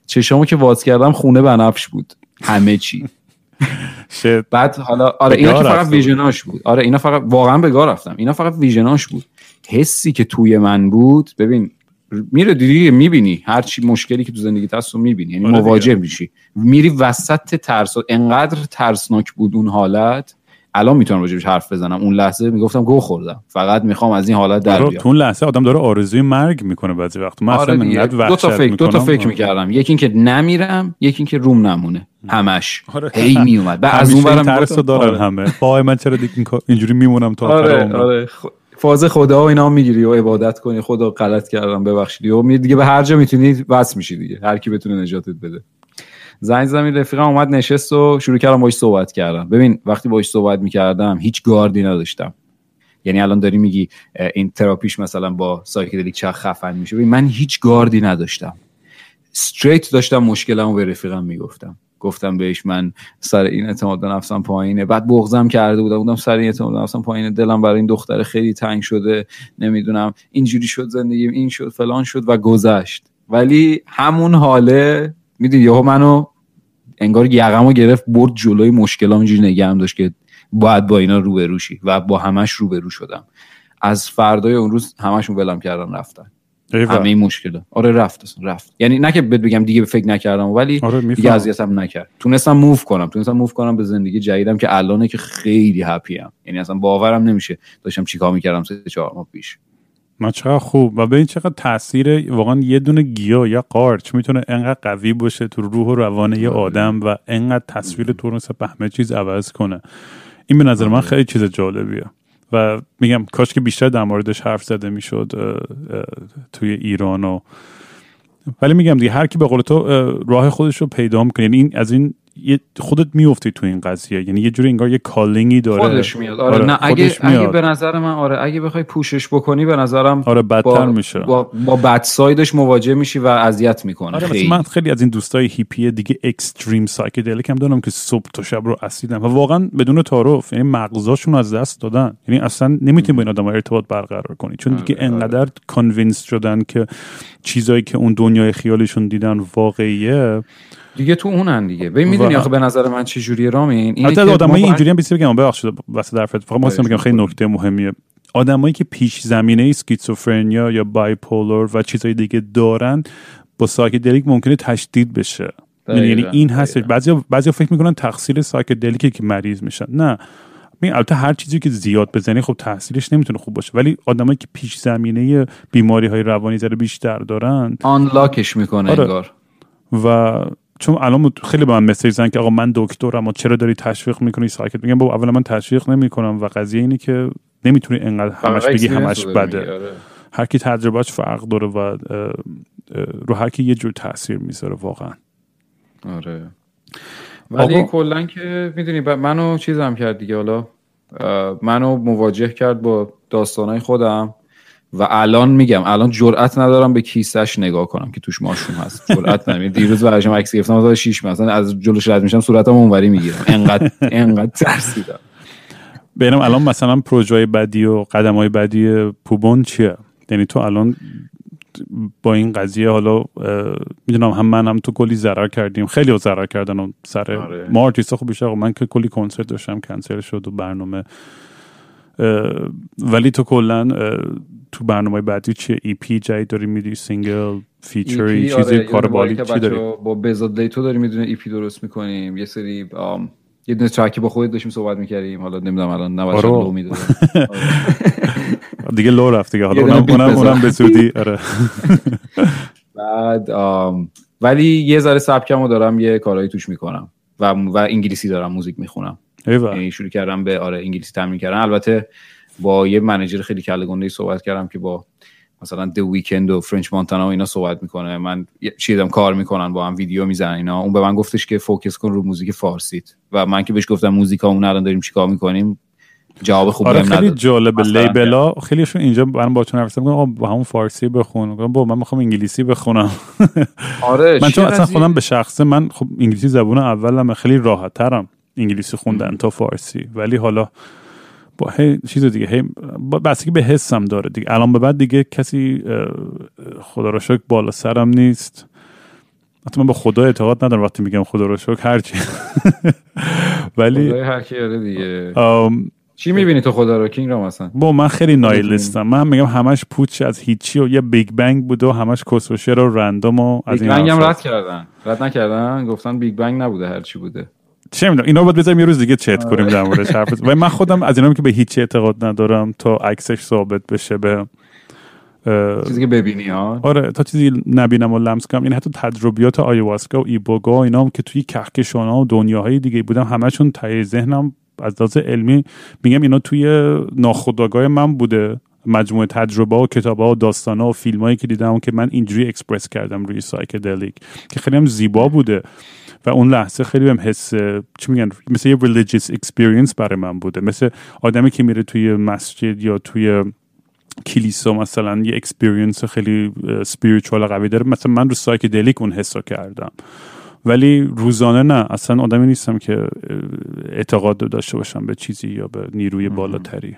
B: چشامو که واز کردم خونه بنفش بود. همه چی. بعد حالا آره اینا که فقط.
A: vision
B: اش بود. آره اینا فقط واقعا به گا رفتم. اینا فقط vision اش بود. حسی که توی من بود ببین میره دیگه می‌بینی. هر چی مشکلی که تو زندگی هست رو می‌بینی. یعنی
A: آره.
B: مواجه میشی. میری وسط ترس انقدر ترسناک بود اون حالت الان می‌تونم راجبش حرف بزنم. اون لحظه می‌گفتم گو خوردم. فقط می‌خوام از این حالت در
A: آره،
B: بیام.
A: تو اون لحظه آدم داره آرزوی مرگ می‌کنه بعضی وقت. من
B: آره
A: اصلا
B: دو تا فکر دو تا. فکر می‌کردم. یکی اینکه نمیرم یکی اینکه روم نمونه. همش.
A: آره.
B: هی میومد. بعد از
A: همیشه
B: اون
A: این
B: برم
A: ترس دارن همه. وای من چرا اینجوری میمونم تا
B: آره. آره. خ- فاز خدا و اینا می‌گیری و عبادت کنی. خدا غلط کردم ببخشید. و دیگه به هر جا می‌تونی وصل میشی دیگه. هر کی بتونه نجاتت بده. زنگ زدم رفیقم اومد نشست و شروع کردم باش صحبت کردم ببین وقتی باش صحبت می‌کردم هیچ گاردی نداشتم. یعنی الان داری میگی این تراپیش مثلا با psychedelic چه خفن میشه. ببین من هیچ گاردی نداشتم. straight داشتم مشکلمو به رفیقم می‌گفتم. گفتم بهش من سر این اعتماد به نفسم پایینه. بعد بغضم کرده بودم بودم سر این اعتماد به نفسم پایینه. دلم برای این دختر خیلی تنگ شده نمی‌دونم. اینجوری شد زندگیم این شد فلان شد و گذشت. ولی همون حاله می‌دونی یهو منو انگار یقمو گرفت برد جلوی مشکلام اینجوری نگهم داشت که باید با اینا روبروشی و با همش روبرو شدم. از فردای اون روز همشون ولم کردن رفتن. همه این مشکل. آره رفت اصلا رفت. یعنی نه که بهت بگم دیگه فکر نکردم ولی
A: آره
B: دیگه اذیتم نکرد. تونستم موو کنم تونستم موو کنم به زندگی جدیدم که الانه که خیلی هپی ام. یعنی اصلا باورم نمیشه داشتم چیکار می‌کردم سه چهار ماه پیش.
A: من چقدر خوب و ببین چقدر تاثیر واقعا یه دونه گیاه یا قارچ می‌تونه انقدر قوی باشه تو روح و روان یه
B: آره.
A: آدم و انقدر تصویر تو رو به همه چیز عوض کنه این به نظر من
B: آره.
A: خیلی چیز جالبیه و میگم کاش که بیشتر در موردش حرف زده می‌شد توی ایران و ولی میگم دیگه هر کی به قول تو اه، راه خودش رو پیدا می‌کنه یعنی این از این یه خودت میفتی تو این قضیه. یعنی یه جوری انگار یه calling ی داره.
B: خودش میاد. آره, نه اگه اگه به نظر من آره اگه بخوای push ش بکنی به نظرم
A: آره بدتر میشه.
B: با با bad side ش مواجه میشی و اذیت می‌کنه
A: آره
B: خیلی.
A: من خیلی از این دوستای هیپی دیگه extreme psychedelic هم دارم که صبح تا شب رو اسیدن و واقعا بدون تعارف یعنی مغزاشون از دست دادن. یعنی اصلا نمی‌تونی با این آدم ارتباط برقرار کنی. چون دیگه
B: آره،
A: انقدر convince شدن که چیزایی که اون دنیای خیالشون دیدن واقعیه.
B: دیگه تو اونن دیگه. ببین می‌دونی آخه به نظر من چه جوریه رامین؟
A: البته
B: که
A: آدمای
B: ما
A: اینجوری هم بیسی بگم ببخشید واسه حرفت فقط واسه بگم خیلی نکته مهمیه. آدمایی که پیش زمینه schizophrenia یا bipolar و چیزای دیگه دارن با psychedelic ممکنه تشدید بشه. یعنی
B: دقیقاً،
A: این هست
B: دقیقاً.
A: بعضی بعضی فکر می‌کنن تقصیر psychedelic ه که مریض میشن. نه. ببین البته هر چیزی که زیاد بزنی خب تاثیرش نمی‌تونه خوب باشه. ولی آدمایی که پیش زمینه بیماری های روانی ذره بیشتر دارن
B: آنلاکش می‌کنه
A: آره.
B: انگار.
A: و چون الان خیلی به من مسیج زدن که آقا من دکترم و چرا داری تشویق می‌کنی؟ ساکت. میگم بابا اولا من تشویق نمی‌کنم و قضیه اینه که نمی‌تونی انقدر همش بگی همش بده.
B: آره.
A: هر کی تجربهش فرق داره و رو هر کی یه جور تاثیر می‌ذاره واقعا.
B: آره. ولی
A: آقا-
B: کلا که می‌دونی منو چیزم کرد دیگه حالا منو مواجه کرد با داستانای خودم. و الان میگم الان جرئت ندارم به کیسش نگاه کنم که توش ماشوم هست. جرئت ندارم. یعنی دیروز براشم عکس گرفتم از 6 مثلا از جلوش رد میشم صورتم اونوری می‌گیرم. انقدر انقدر ترسیدم.
A: ببینم الان مثلا پروژه بعدی و قدم های بعدی پوبون چیه؟ یعنی تو الان با این قضیه حالا می‌دونم هم من هم تو کلی ضرر کردیم. خیلی ضرر کردن و سر
B: آره.
A: ما آرتیستا خب بیشتر من که کلی کنسرت داشتم کنسل شد و برنامه ولی تو کلا تو برنامه بعدی چیه؟ ای پی جدید داری میدی سینگل فیچری چیزی؟
B: آره،
A: کار بالی چی داری؟
B: با بزاد دیتو داریم می‌دونه ای پی درست می‌کنیم. یه سری آم، یه دونه ترکی با خودت داشتیم صحبت می‌کردیم. حالا نمی‌دونم الان نباشه
A: آره.
B: لو می‌دادم
A: دیگه لو رفت دیگه. حالا اونم اونم. اونم به زودی آره.
B: بعد آم، ولی یه ذره سبکمو دارم یه کارهایی توش می‌کنم. و و انگلیسی دارم موزیک می‌خونم. یعنی شروع کردم به آره انگلیسی تمرین کردن. البته با یه manager خیلی کله گنده صحبت کردم که با مثلا The Weeknd و French Montana و اینا صحبت می‌کنه. من چیزم کار می‌کنن با هم ویدیو می‌زنن اینا. اون به من گفتش که focus کن رو موزیک فارسیت. و من که بهش گفتم موزیکامون الان داریم چیکار می‌کنیم؟ جواب خوب
A: آره خیلی
B: مثلا
A: label ا خیلیشون اینجا من با چون حرف زدم آقا با همون فارسی بخون. با من می‌خوام انگلیسی بخونم.
B: آره
A: من چون اصلا خودم به شخصه من خب انگلیسی زبون اولم خیلی راحت ترم انگلیسی خوندن تا فارسی. ولی حالا با هی چیز دیگه هی با بستگی به حسم داره دیگه. الان به بعد دیگه کسی خدا رو شکر بالا سرم نیست. حتی من به خدا اعتقاد ندارم وقتی میگم خدا رو شکر هرچی ولی
B: هر کی دیگه. چی می‌بینی تو خدا رو کینگ رام اصلا؟
A: با من خیلی nihilist م من میگم همش پوچ از هیچی و یه big bang بود و همش کسوشه رو random و از big
B: bang هم. رد کردن. رد نکردن؟ گفتن big bang نبوده هر چی بوده.
A: چه می‌دونم اینا باید بذاریم یه روز دیگه چت کنیم
B: آره.
A: در موردش حرف. و من خودم از اینام که به هیچی اعتقاد ندارم تا عکسش ثابت بشه به
B: چیزی که ببینی ها
A: آره تا چیزی نبینم و لمس کنم این حتی تجربیات آیواسکا و ایبوگا و اینا هم که توی کهکشان ها و دنیاهای دیگه بودم همشون ته ذهنم از لحاظ علمی میگم اینا توی ناخودآگاه من بوده مجموعه تجربه و کتاب و داستان و فیلم هایی که دیدم که من اینجوری اکسپرس کردم روی psychedelic که خیلی هم زیبا بوده و اون لحظه خیلی بهم حس چی میگن مثل یه religious experience برای من بوده. مثل آدمی که میره توی مسجد یا توی کلیسا مثلا یه experience خیلی spiritual قوی داره. مثلا من رو psychedelic اون حسو کردم. ولی روزانه نه اصلا آدمی نیستم که اعتقاد داشته باشم به چیزی یا به نیروی بالاتری.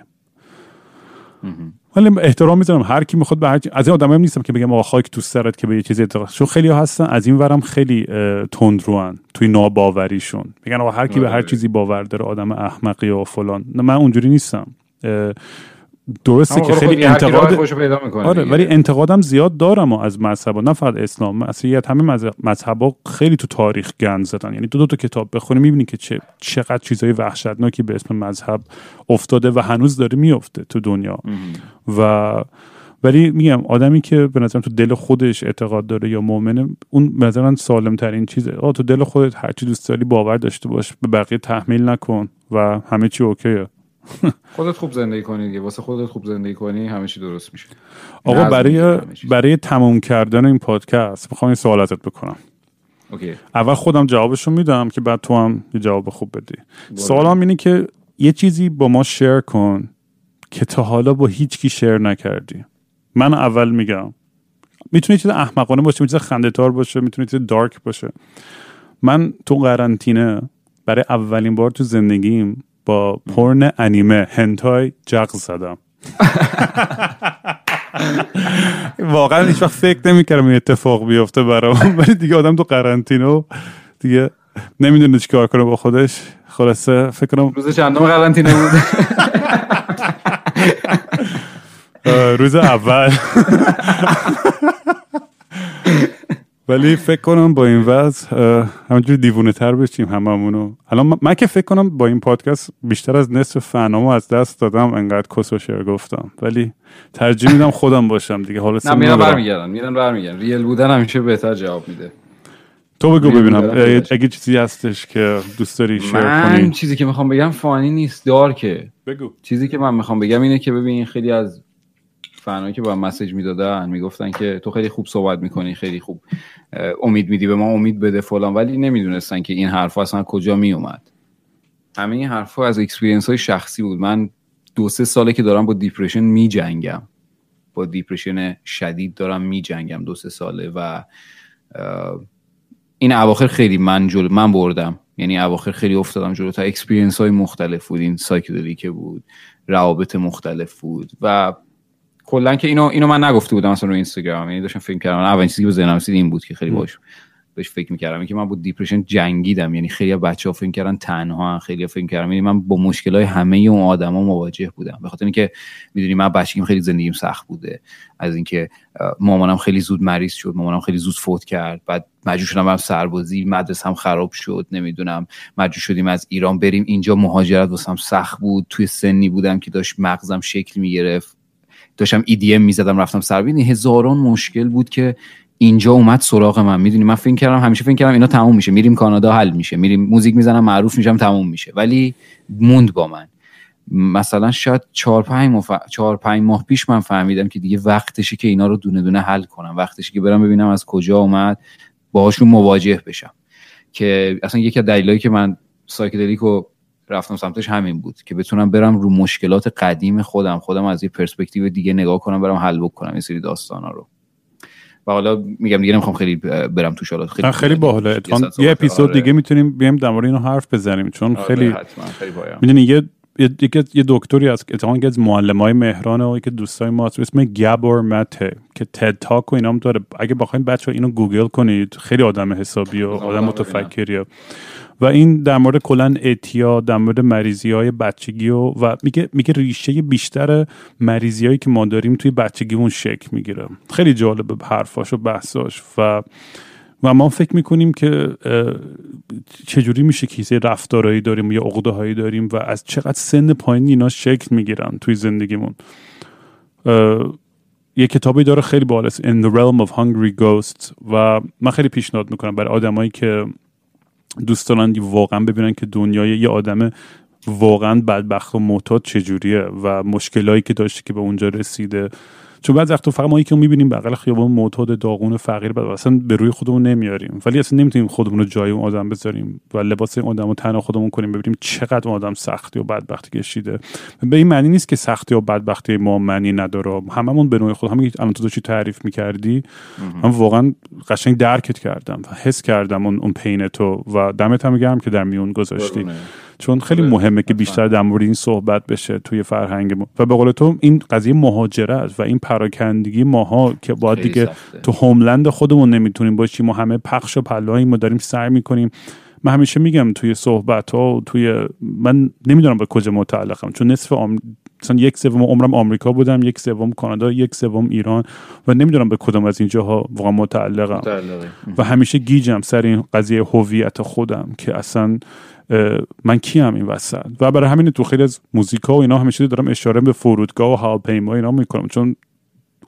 A: ولی احترام می‌ذارم هر کی می‌خواد به هر کی- از این آدمام نیستم که بگم آقا خاک تو سرت که به یه چیزی اعتقاد چون خیلی ها هستن از این ورم خیلی تندروان توی ناباوریشون. میگن آقا هر کی به هر
B: آره.
A: چیزی باور داره آدم احمقی و فلان. نه من اونجوری نیستم. درسته که خیلی انتقاد آره ولی انتقادم زیاد دارم و از مذهب نه فقط اسلام. مسیحیت همه مذهب مذهبا خیلی تو تاریخ گند زدن. یعنی دو دو تا کتاب بخونی می‌بینی که چه چقدر چیزای وحشتناکی به اسم مذهب افتاده و هنوز داره میفته تو دنیا. و ولی میگم آدمی که به نظرم تو دل خودش اعتقاد داره یا مؤمنه اون به نظر سالم ترین چیزه. آه تو دل خودت هر چی دوست داری باور داشته باش به بقیه تحمیل نکن و همه چی اوکیه.
B: خودت خوب زندگی کنی دیگه. واسه خودت خوب زندگی کنی همه چی درست میشه.
A: آقا برای. برای تموم کردن این پادکست می‌خوام این سوال ازت بکنم.
B: اوکی.
A: اول خودم جوابشو میدم که بعد تو هم یه جواب خوب بدی. سوالم اینه که یه چیزی با ما شیر کن که تا حالا با هیچ کی شیر نکردی. من اول میگم. می‌تونه چیز احمقانه باشه می‌تونه خنده باشه می‌تونه چیز دارک باشه. من تو قرنطینه برای اولین بار تو زندگیم با پرن انیمه هنتای جغ زدم. واقعا هیچ وقت فکر نمی‌کردم این اتفاق بیفته برام. ولی دیگه آدم تو قرنطینه دیگه نمی‌دونه چیکار کنه با خودش. خلاصه فکر کنم
B: روز چندم قرنطینه بود؟
A: روز اول. ولی فکر کنم با این وضع همونجوری دیوونه تر بشیم هممونو. الان من که فکر کنم با این پادکست بیشتر از نصف فنامو از دست دادم انقدر کس و شعر گفتم. ولی ترجیح میدم خودم باشم دیگه حالا
B: نه میرم برمیگردن میرن برمیگردن. ریل بودن همیشه بهتر جواب میده.
A: تو بگو ببینم اگه چیزی هستش که دوست داری شیر کنی.
B: من چیزی که می‌خوام بگم فانی نیست دارکه.
A: بگو.
B: چیزی که من می‌خوام بگم اینه که ببین خیلی از فنایی که با message می‌دادن می‌گفتن که تو خیلی خوب صحبت می‌کنی خیلی خوب امید میدی به ما امید بده فلان ولی نمی‌دونستن که این حرف اصلا کجا میومد همه این حرف از experience های شخصی بود. من دو سه ساله که دارم با depression میجنگم. با depression شدید دارم میجنگم دو سه ساله و این اواخر خیلی من جلو من بردم. یعنی اواخر خیلی افتادم جلو تا experience های مختلف بود. این psychedelic بود روابط مختلف بود و کلا که اینو اینو من نگفته بودم مثلا رو اینستاگرام. یعنی داشتم فکر کردم اولین چیزی که به ذهنم رسید این بود که خیلی باش بهش فکر می‌کردم. اینکه من با دیپرشن جنگیدم. یعنی خیلی بچه ها فکر کردن تنها خیلی فکر کردم یعنی من با مشکل های همه اون آدما مواجه بودم. به خاطر اینکه می‌دونی من بچگیم خیلی زندگیم سخت بوده. از اینکه مامانم خیلی زود مریض شد. مامانم خیلی زود فوت کرد. بعد مجبور شدم برم سربازی. مدرسه هم خراب شد. نمی‌دونم. مجبور شدیم از ایران بریم اینجا. مهاجرت واسم سخت بود. توی سنی بودم که داشت مغزم شکل می‌گرفت. داشتم EDM می‌زدم رفتم سربین هزاران مشکل بود که اینجا اومد سراغ من. می‌دونی من فکر کردم همیشه فکر کردم اینا تموم میشه. میریم کانادا حل میشه. میریم موزیک می‌زنم معروف میشم تموم میشه. ولی موند با من. مثلا شاید چهار پنج, مف... چهار پنج ماه پیش من فهمیدم که دیگه وقتشه که اینا رو دونه دونه حل کنم. وقتشه که برم ببینم از کجا اومد باهاشون مواجه بشم. که اصلا یکی از دلایلی که من psychedelic رو رفتم سمتش همین بود که بتونم برم رو مشکلات قدیم خودم خودم از یه پرسپکتیو دیگه نگاه کنم برم حل بکنم این سری داستانا رو. و حالا میگم دیگه نمی‌خوام خیلی برم تو حالا
A: خیلی خیلی باحاله. یه اپیزود آره. دیگه می‌تونیم بیایم در مورد اینو حرف بزنیم چون
B: آره
A: خیلی می‌دونی یه یه دکتری از اتفاقا از معلم های مهران و که دوستای ما اسم گابور مته که TED Talk و اینام داره. اگه بخواید بچه اینو گوگل کنید خیلی آدم حسابی و آدم متفکریه. و این در مورد کلا اعتیاد در مورد مریضی های بچگی و, و میگه میگه ریشه بیشتر مریضی هایی که ما داریم توی بچگیمون شکل می‌گیره. خیلی جالب حرفاش و بحثاش. و و ما فکر می‌کنیم که چجوری میشه کیسه رفتارهایی داریم یا عقده هایی داریم و از چقدر سن پایین اینا شکل می‌گیرن توی زندگیمون. یه کتابی داره خیلی بالاست In the Realm of Hungry Ghosts و من خیلی پیشنهاد می‌کنم برای آدمایی که دوست دارن واقعا ببینن که دنیای یه آدم واقعا بدبخت و معتاد چجوریه و مشکلایی که داشته که به اونجا رسیده. چون بعضی وقتا فقط ما یکی می‌بینیم بغل خیابون معتاد داغون فقیر بعد اصلا به روی خودمون نمیاریم. ولی اصلا نمی‌تونیم خودمون رو جای اون آدم بذاریم و لباس این آدم رو تنها خودمون کنیم ببینیم چقدر اون آدم سختی و بدبختی کشیده. به این معنی نیست که سختی و بدبختی ما معنی نداره. هممون به نوع خود همین الان تو چی تعریف می‌کردی من واقعا قشنگ درکت کردم و حس کردم اون اون پین تو و دمت هم گرم که در میون گذاشتی. چون خیلی مهمه که بیشتر در مورد این صحبت بشه توی فرهنگ ما. و به قول تو این قضیه مهاجرت و این پراکندگی ماها که باید دیگه تو هوملند خودمون نمی‌تونیم باشیم و همه پخش و پلایی ما داریم سعی می‌کنیم. من همیشه میگم توی صحبت ها و توی من نمی‌دونم به کجا متعلقم. چون نصف آم... مثلا یک سوم عمرم آمریکا بودم یک سوم کانادا یک سوم ایران و نمی‌دونم به کدام از این جاها واقعا متعلقم. و همیشه گیجم سر این قضیه هویت خودم که اصلا من کیم این وسط؟ و برای همین تو خیلی از موزیکا و اینا همیشه دارم اشاره به فرودگاه و هواپیما اینا می‌کنم چون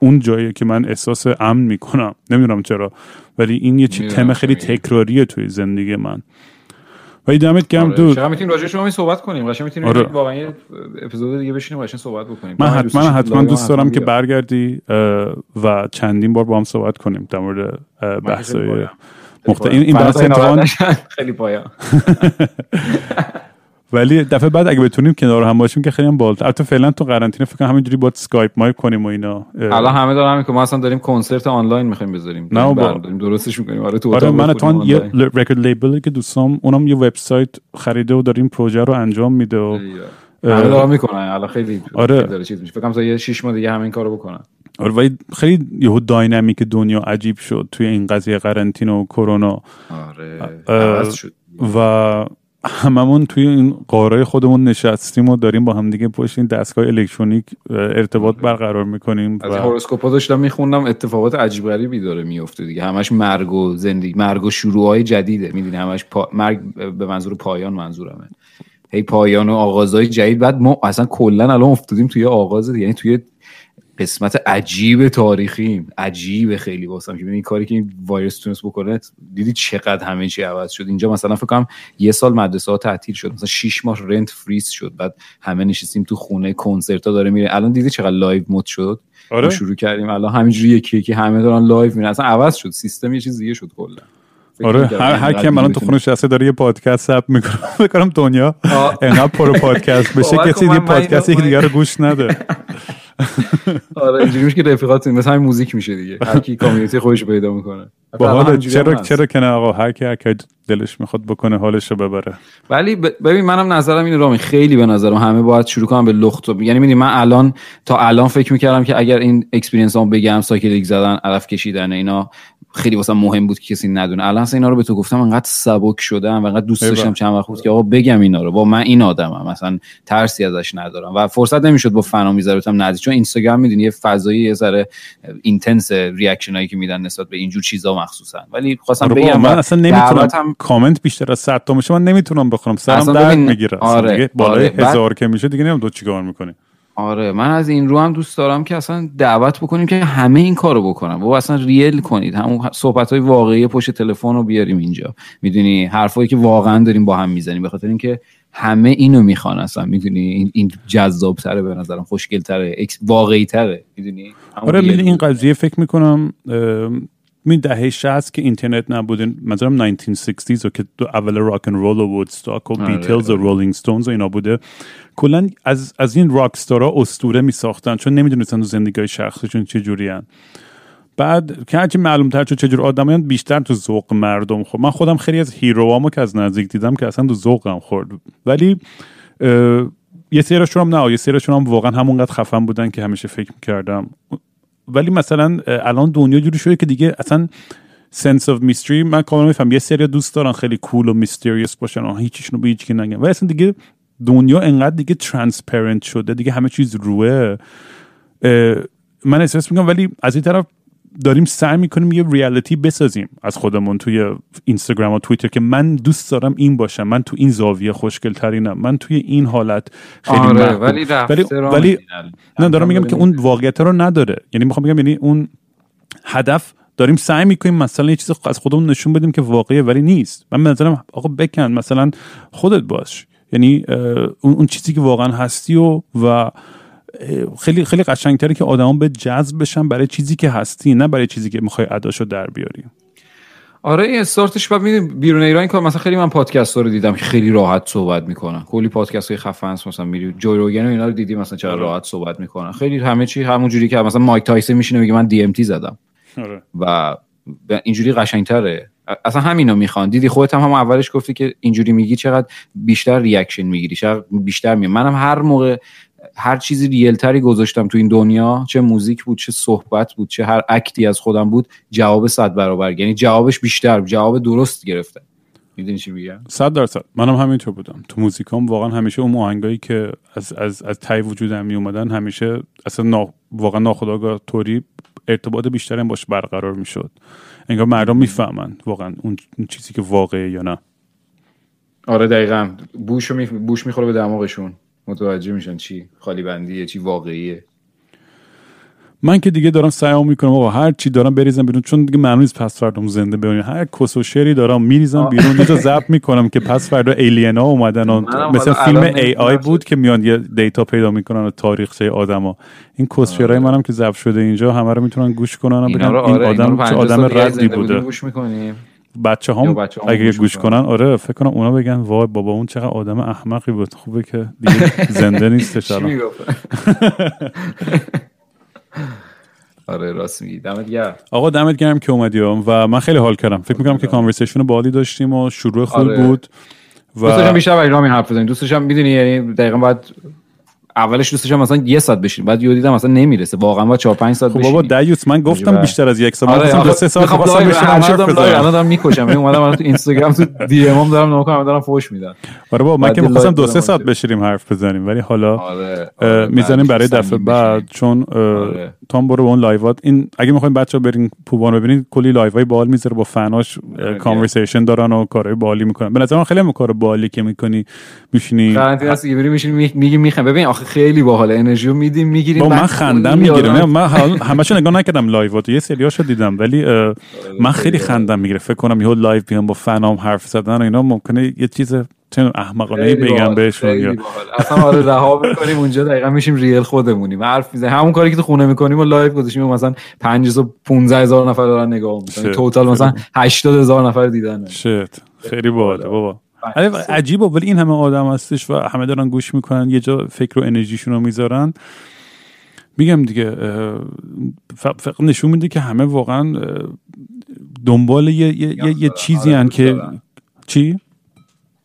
A: اون جایی که من احساس امن می‌کنم. نمی‌دونم چرا ولی این یه تم خیلی تکراریه توی زندگی من. و دمت گرم
B: آره. دو می‌تونیم راجع شما صحبت کنیم؟ قشنگ می‌تونیم آره. واقعا یه اپیزود دیگه بشینیم قشنگ صحبت بکنیم.
A: من حتما حتما دوست دارم که برگردی و چندین بار با هم صحبت کنیم در مورد بحث مخت... این این بحث اتفاقا
B: خیلی پایا
A: ولی دفعه بعد اگه بتونیم کنار هم باشیم که خیلی هم بالاتر البته فعلا تو قرنطینه فکر کنم همینجوری با اسکایپ مایپ کنیم و اینا.
B: الان همه دارن همین که ما اصلا داریم کنسرت آنلاین می‌خوایم بذاریم.
A: نه با
B: داریم درستش می‌کنیم. آره تو
A: آره من اتفاقا یه record label که دوستام اونم یه وبسایت خریده و داریم پروژه رو انجام میده و
B: همه دارن می‌کنن. الان خیلی
A: آره.
B: داره چیز میشه. فکر کنم تا یه 6 ماه دیگه همین کارو بکنن.
A: آره ولی خیلی یهو داینامیک دنیا عجیب شد توی این قضیه قرنطینه و کرونا.
B: آره شد.
A: و هممون توی این قاره خودمون نشستیم و داریم با هم دیگه پشت این دستگاه الکترونیک ارتباط برقرار می‌کنیم
B: از
A: و
B: هوروسکوپا داشتم میخوندم اتفاقات عجیب غریبی داره میفته دیگه. همش مرگ و زندگی مرگ و شروع های جدیده. می‌دونی همش پا... مرگ به منظور پایان منظورمه. هی پایان و آغازهای جدید. بعد ما اصلا کلا الان افتادیم توی آغاز دیگه. یعنی توی قسمت عجیب تاریخیم. عجیب خیلی واسم که. این کاری که این وایرس تونست بکنه دیدی چقدر همه چی عوض شد. اینجا مثلا فکر کنم یه سال مدرسه ها تعطیل شد. مثلا 6 ماه rent freeze شد. بعد همه نشستیم تو خونه کنسرت ها داره میره. الان دیدی چقدر live mode شد؟
A: آره.
B: شروع کردیم. الان همینجوری یکی یکی همه دارن live میرن. اصلا عوض شد. سیستم یه چیز دیگه شد کلا.
A: آره هر, هر کیم الان تو
B: دیگه
A: خونه شسته داره یه پادکست ثبت می‌کنه. فکر کنم دنیا. انقدر پر پادکست بشه کسی
B: من
A: پادکست یکی دیگه رو گوش نده.
B: آره اینجوری میشه که رفیقات مثلا همین موزیک میشه دیگه. هر کی community خودش پیدا می‌کنه.
A: باحال چرا چرا که نه آقا هر کی هر کی دلش می‌خواد بکنه حالش رو ببره.
B: ولی ببین منم نظرم اینه رامی خیلی به نظرم همه باید شروع کنم به لخت یعنی می‌دونی من الان تا الان فکر می‌کردم که اگر این experience هم بگم psychedelic زدن علف کشیدن اینا خیلی واسه مهم بود که کسی ندونه. الان اصلا اینا رو به تو گفتم انقدر سبک شدم و انقدر دوست. داشتم چند وقت بود که آقا بگم اینا رو. با من این آدمم مثلا ترسی ازش ندارم. و فرصت نمی‌شد با فنا میذارتم نزدیک. چون اینستاگرام می‌دونی یه فضایی یه ذره intense reaction هایی که میدن نسبت به اینجور چیزا مخصوصا. ولی خواستم
A: آره
B: بگم
A: من اصلا نمی‌تونم
B: دعوتم-
A: کامنت بیشتر از 100 تا میشه من نمی‌تونم بخونم. سرم درد می‌گیره.
B: آره،
A: بالای
B: آره.
A: هزار که میشه دیگه نمی‌دونم تو چیکار می‌کنی.
B: آره من از این رو هم دوست دارم که اصلا دعوت بکنیم که همه این کارو بکنن. بابا اصلا real کنید. همون صحبت های واقعی پشت تلفن رو بیاریم اینجا. می‌دونی؟ حرفایی که واقعا داریم با هم می‌زنیم. به خاطر اینکه همه اینو می‌خوان اصلا. می‌دونی؟ این, این جذاب تره به نظرم. خوشگل تره واقعی تره می‌دونی
A: آره می‌دونی این قضیه فکر می‌کنم می دهه 60 که اینترنت نبود مثلا 1960s و که اول rock and roll و وودستاک و بیتلز و. رولینگ استونز و اینا بوده. کلا از از این rock star ا اسطوره می ساختن چون نمی‌دونستن تو زندگی شخصشون چه جوریان بعد که هرچی معلوم تر شد چجور آدمیان بیشتر تو ذوق مردم خورد. من خودم خیلی از hero امو که از نزدیک دیدم که اصلا تو ذوقم خورد. ولی یه سریشون هم نه یه سریشون هم واقعا همونقدر خفن بودن که همیشه فکر می‌کردم. ولی مثلا الان دنیا جوری شده که دیگه اصلا sense of mystery من کاملا می‌فهمم یه سری دوست دارن خیلی cool و mysterious باشن و هیچیشون رو به نگن. ولی اصلا دیگه دنیا انقدر دیگه transparent شده دیگه همه چیز روه. من احساس می‌کنم ولی از این طرف داریم سعی می‌کنیم یه ریالیتی بسازیم از خودمون توی اینستاگرام و توییتر که من دوست دارم این باشم. من تو این زاویه خوشگل ترینم من توی این حالت خیلی
B: آره. ولی
A: ولی, ولی. نه دارم میگم که اون واقعیت رو نداره. یعنی می‌خوام بگم یعنی اون هدف داریم سعی می‌کنیم مثلا یه چیز از خودمون نشون بدیم که واقعیه ولی نیست. من به نظرم آقا بکن مثلا خودت باش. یعنی اون, چیزی که واقعا هستی و و خیلی خیلی قشنگتره که آدما به جذب بشن برای چیزی که هستی نه برای چیزی که می‌خوای اداشو در بیاری.
B: آره این استارتش بعد می‌دونی بیرون ایران این کار مثلا خیلی من پادکست ها رو دیدم که خیلی راحت صحبت می‌کنن. کلی پادکست های خفن مثلا میری جوی روگن و اینا رو دیدی مثلا چرا راحت صحبت می‌کنن. خیلی همه چی همون جوری که مثلا مایک تایسون میشینه میگه من دی ام تی زدم.
A: آره.
B: و اینجوری قشنگتره. اصلا همینو می‌خوان. دیدی خودت هم, هم اولش گفتی که اینجوری میگی چقدر بیشتر reaction می‌گیری چقدر بیشتر می منم هر موقع هر چیزی real تری گذاشتم تو این دنیا چه موزیک بود چه صحبت بود چه هر act ی از خودم بود جواب صد برابر یعنی جوابش بیشتر جواب درست گرفته. می‌دونی چی میگم؟
A: صد درصد. منم همینطور بودم. تو موزیکام واقعا همیشه اون آهنگایی که از از از تای وجودم می اومدن همیشه اصلا نا... واقعا ناخودآگاه طوری ارتباط بیشتری هم باش برقرار می‌شد. انگار مردم می‌فهمن واقعا اون اون چیزی که واقعه یا نه.
B: آره دقیقا. بوش می... بوش می‌خوره به دماغشون. متوجه میشن چی خالی بندیه چی واقعیه.
A: من که دیگه دارم سعی می‌کنم آقا هر چی دارم بریزم بیرون چون دیگه معلوم نیست پس فردام زنده بمونیم هر کس و شعری دارم میریزم بیرون. یه جا ضبط می‌کنم که پس فردا ایلینا اومدن. و
B: منم
A: مثل
B: حالا
A: فیلم ای آی بود که میان یه دیتا پیدا می‌کنن و تاریخچه آدما. این کس منم که ضبط شده اینجا همه رو می‌تونن گوش کنن و ببینن این
B: آره
A: آدم چه
B: 50
A: آدم ردی بوده.
B: گوش می‌کنیم.
A: بچه هم
B: بچه‌هام
A: اگه
B: گوش.
A: کنن آره فکر کنم اونا بگن وای بابا اون چقدر آدم احمقی بود. خوبه که دیگه زنده نیستش الان.
B: آره راست میگی. دمت گرم.
A: آقا دمت گرم که اومدی و من خیلی حال کردم. فکر می‌کنم که conversation باحالی داشتیم و شروع خوب
B: آره.
A: بود و
B: بیشتر برای رامین حرف بزنیم. دوست داشتم می‌دونی یعنی دقیقا باید اولش دوست داشتم مثلا یه ساعت بشین بعد یهو دیدم مثلا نمی‌رسه. واقعا باید 4 5 ساعت
A: خب
B: بشین
A: بابا دیوس من گفتم. بیشتر از یک ساعت
B: آره
A: دو
B: آخه
A: سه ساعت
B: می‌خوام
A: خواستم
B: هر
A: حرف
B: live الان
A: بزنم.
B: دارم می‌کشم. اومدم الان تو اینستاگرام تو DM دارم نگاه کنم دارم فوش میدم.
A: آره بابا من که می‌خواستم دو سه ساعت. بشینیم حرف بزنیم ولی حالا
B: آره آره،
A: می‌زنیم برای دفعه بعد. چون
B: آره.
A: تام برو اون live ات. این اگه می‌خوایم بچه ها برین پوبان ببینید کلی live های باحال می‌ذاره با fan
B: اش
A: conversation دارن و کارهای باحالی می‌کنن. به نظر من خیلی کار باحالی که می‌کنی میشینی.
B: قرنطینه هست که بری میشین میگی می‌خوام ببین آخه خیلی باحال انرژیو میدیم می‌گیریم
A: با من خندم می‌گیره. نه من همشو نگاه نکردم live ات یه سریاشو دیدم ولی من خیلی خندم می‌گیره. فکر کنم یهو live بیام با فنام حرف زدن و اینا. ممکنه یه چیز چه احمقانه ای بگم بهشون یا
B: اصلا آره رها می‌کنیم. اونجا دقیقا میشیم real خودمونیم. حرف می‌زنیم. همون کاری که تو خونه می‌کنیم و live گذاشتیم. مثلا 515 هزار نفر دارن نگاه می‌کنن. total مثلا 80 هزار نفر دیدن
A: shit. خیلی باحاله بابا. ولی عجیبه ولی این همه آدم هستش و همه دارن گوش می‌کنن یه جا فکر و انرژیشون رو می‌ذارن میگم دیگه فقط نشون میده که همه واقعا دنبال یه, یه, یه, یه چیزی
B: آره،
A: هن که
B: دارن.
A: چی؟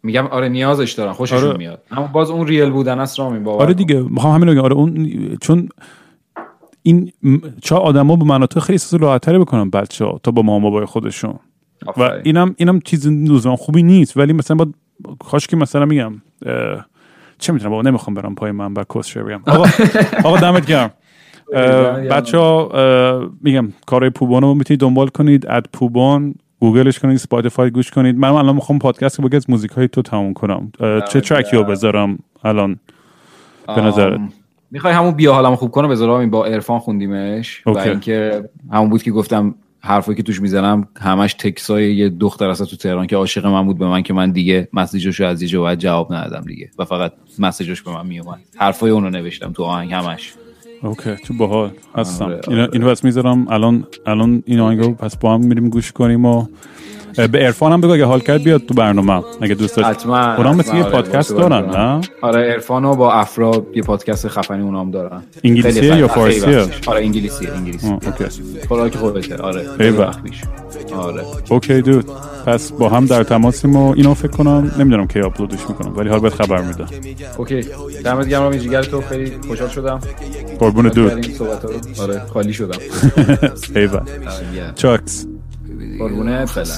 B: میگم آره نیازش دارن خوششون
A: آره.
B: میاد اما باز اون ریل بودن است رامین باور
A: آره. دیگه می‌خوام همین آره اون چون این چه آدما به مناطق خیلی احساس راحتتری بکنن بچه ها تا با ماما بابای خودشون و. اینم اینم چیز لزوما خوبی نیست ولی مثلا با کاش که مثلا میگم چه می‌تونم؟ بابا نمی‌خوام برم پای من و کسشه بگم. آقا آقا دمت گرم. بچه ها میگم کارهای پوبان رو می‌تونید دنبال کنید at پوبان گوگلش کنید Spotify گوش کنید. من الان می‌خوام پادکست رو از موزیک های تو تموم کنم. چه
B: track
A: ی رو. بذارم الان؟ به نظرت.
B: می‌خوای همون بیا حالم خوب کنه؟ بذار رامین با عرفان خوندیمش. و. اینکه همون بود که گفتم حرفایی که توش می‌زنم همش تکسای یه دختر اصلا تو تهران که عاشق من بود به من که من دیگه message اشو از یه باید جواب ندادم دیگه و فقط message اش به من میومد حرفای اونو نوشتم تو آهنگ همش.
A: okay تو باحال هستم.
B: آره،
A: اینو
B: آره.
A: اینو پس می‌ذارم. الان الان این آهنگو پس با هم میریم گوش کنیم و به عرفان هم بگو اگه حال کرد بیاد تو برنامه. اگه دوست داشت.
B: حتما.
A: اونا مثل یه
B: آره،
A: پادکست دارن. نه؟
B: آره عرفانو با افرا یه پادکست خفنی اونام دارن.
A: انگلیسیه
B: خیلی
A: یا فارسیه؟
B: آره انگلیسی انگلیسی خوراک خودته. آره آره.
A: okay dude. پس با هم در تماسیم و اینو فکر کنم نمی‌دونم کی آپلودش می‌کنم ولی حال بهت خبر میدم
B: اوکی. دمت گرم رامین جیگر تو. خیلی خوشحال شدم.
A: قربون
B: دود. آره خالی شدم.
A: ایول چاکس.
B: قربونه فعلا.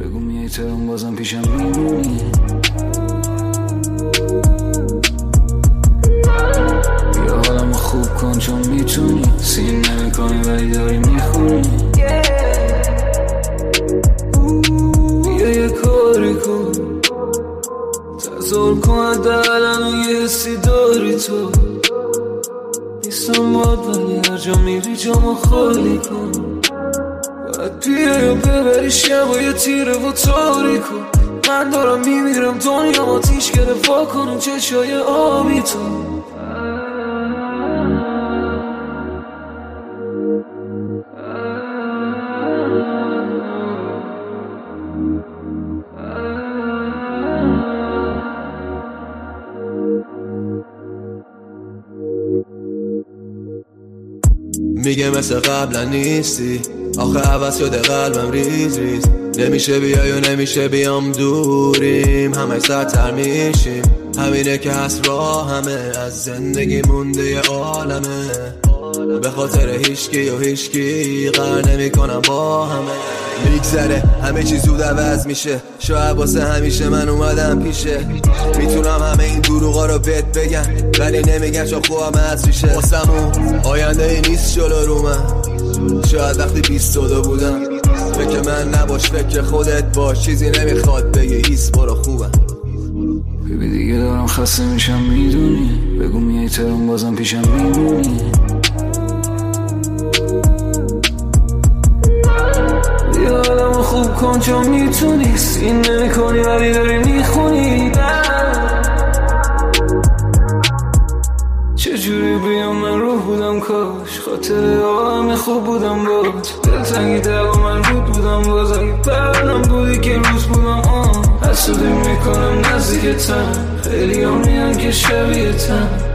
C: بگو میای تهران بازم پیشم می‌دونی. بیا حالمو خوب کن چون می‌تونی. سین نمی‌کنی ولی داری می‌خونی. بیا یه کاری کن. تظاهر کن الان یه حسی داری تو. نیستم باد ولی هر جا میری جامو خالی کن. بیا یا ببری شب و یه تیره و تاریکو من دارم میمیرم دنیا آتیش گرفت وا کنم چشای آبی تو.
D: میگه مثل قبلا نیستی. آخه عوض شده قلبم ریز ریز. نمیشه بیای و نمیشه بیام دوریم. همه سرتر میشیم. همینه که هست راه همه. از زندگی مونده یه عالمه. به خاطر هیچکی و هیچکی قرار نمی‌کنم با همه. میگذره همه چی زود عوض میشه. شاید واسه همیشه من اومدم پیشه. می‌تونم همه این دروغا رو بهت بگم. ولی نمیگم چون خوبم از ریشه واسمون آینده ای نیست جلو رو من. شاید وقتی بیست دو بودم فکر من نباش فکر خودت باش چیزی نمی‌خواد بگی ایست برو خوبم.
C: ببی دیگه دارم خسته میشم می‌دونی؟ بگو میای تهران بازم پیشم می‌دونی بیا حالمو خوب کن چون می‌تونی. سین نمی کنی ولی داری می‌خونی. خاطر همه خوب بودم باد دلتنگی دقا من رود بودم باز. اگه برنم بودی که روز بودم آن حسودی می‌کنم نزدیکتم خیلی هم میان که شبیه تن.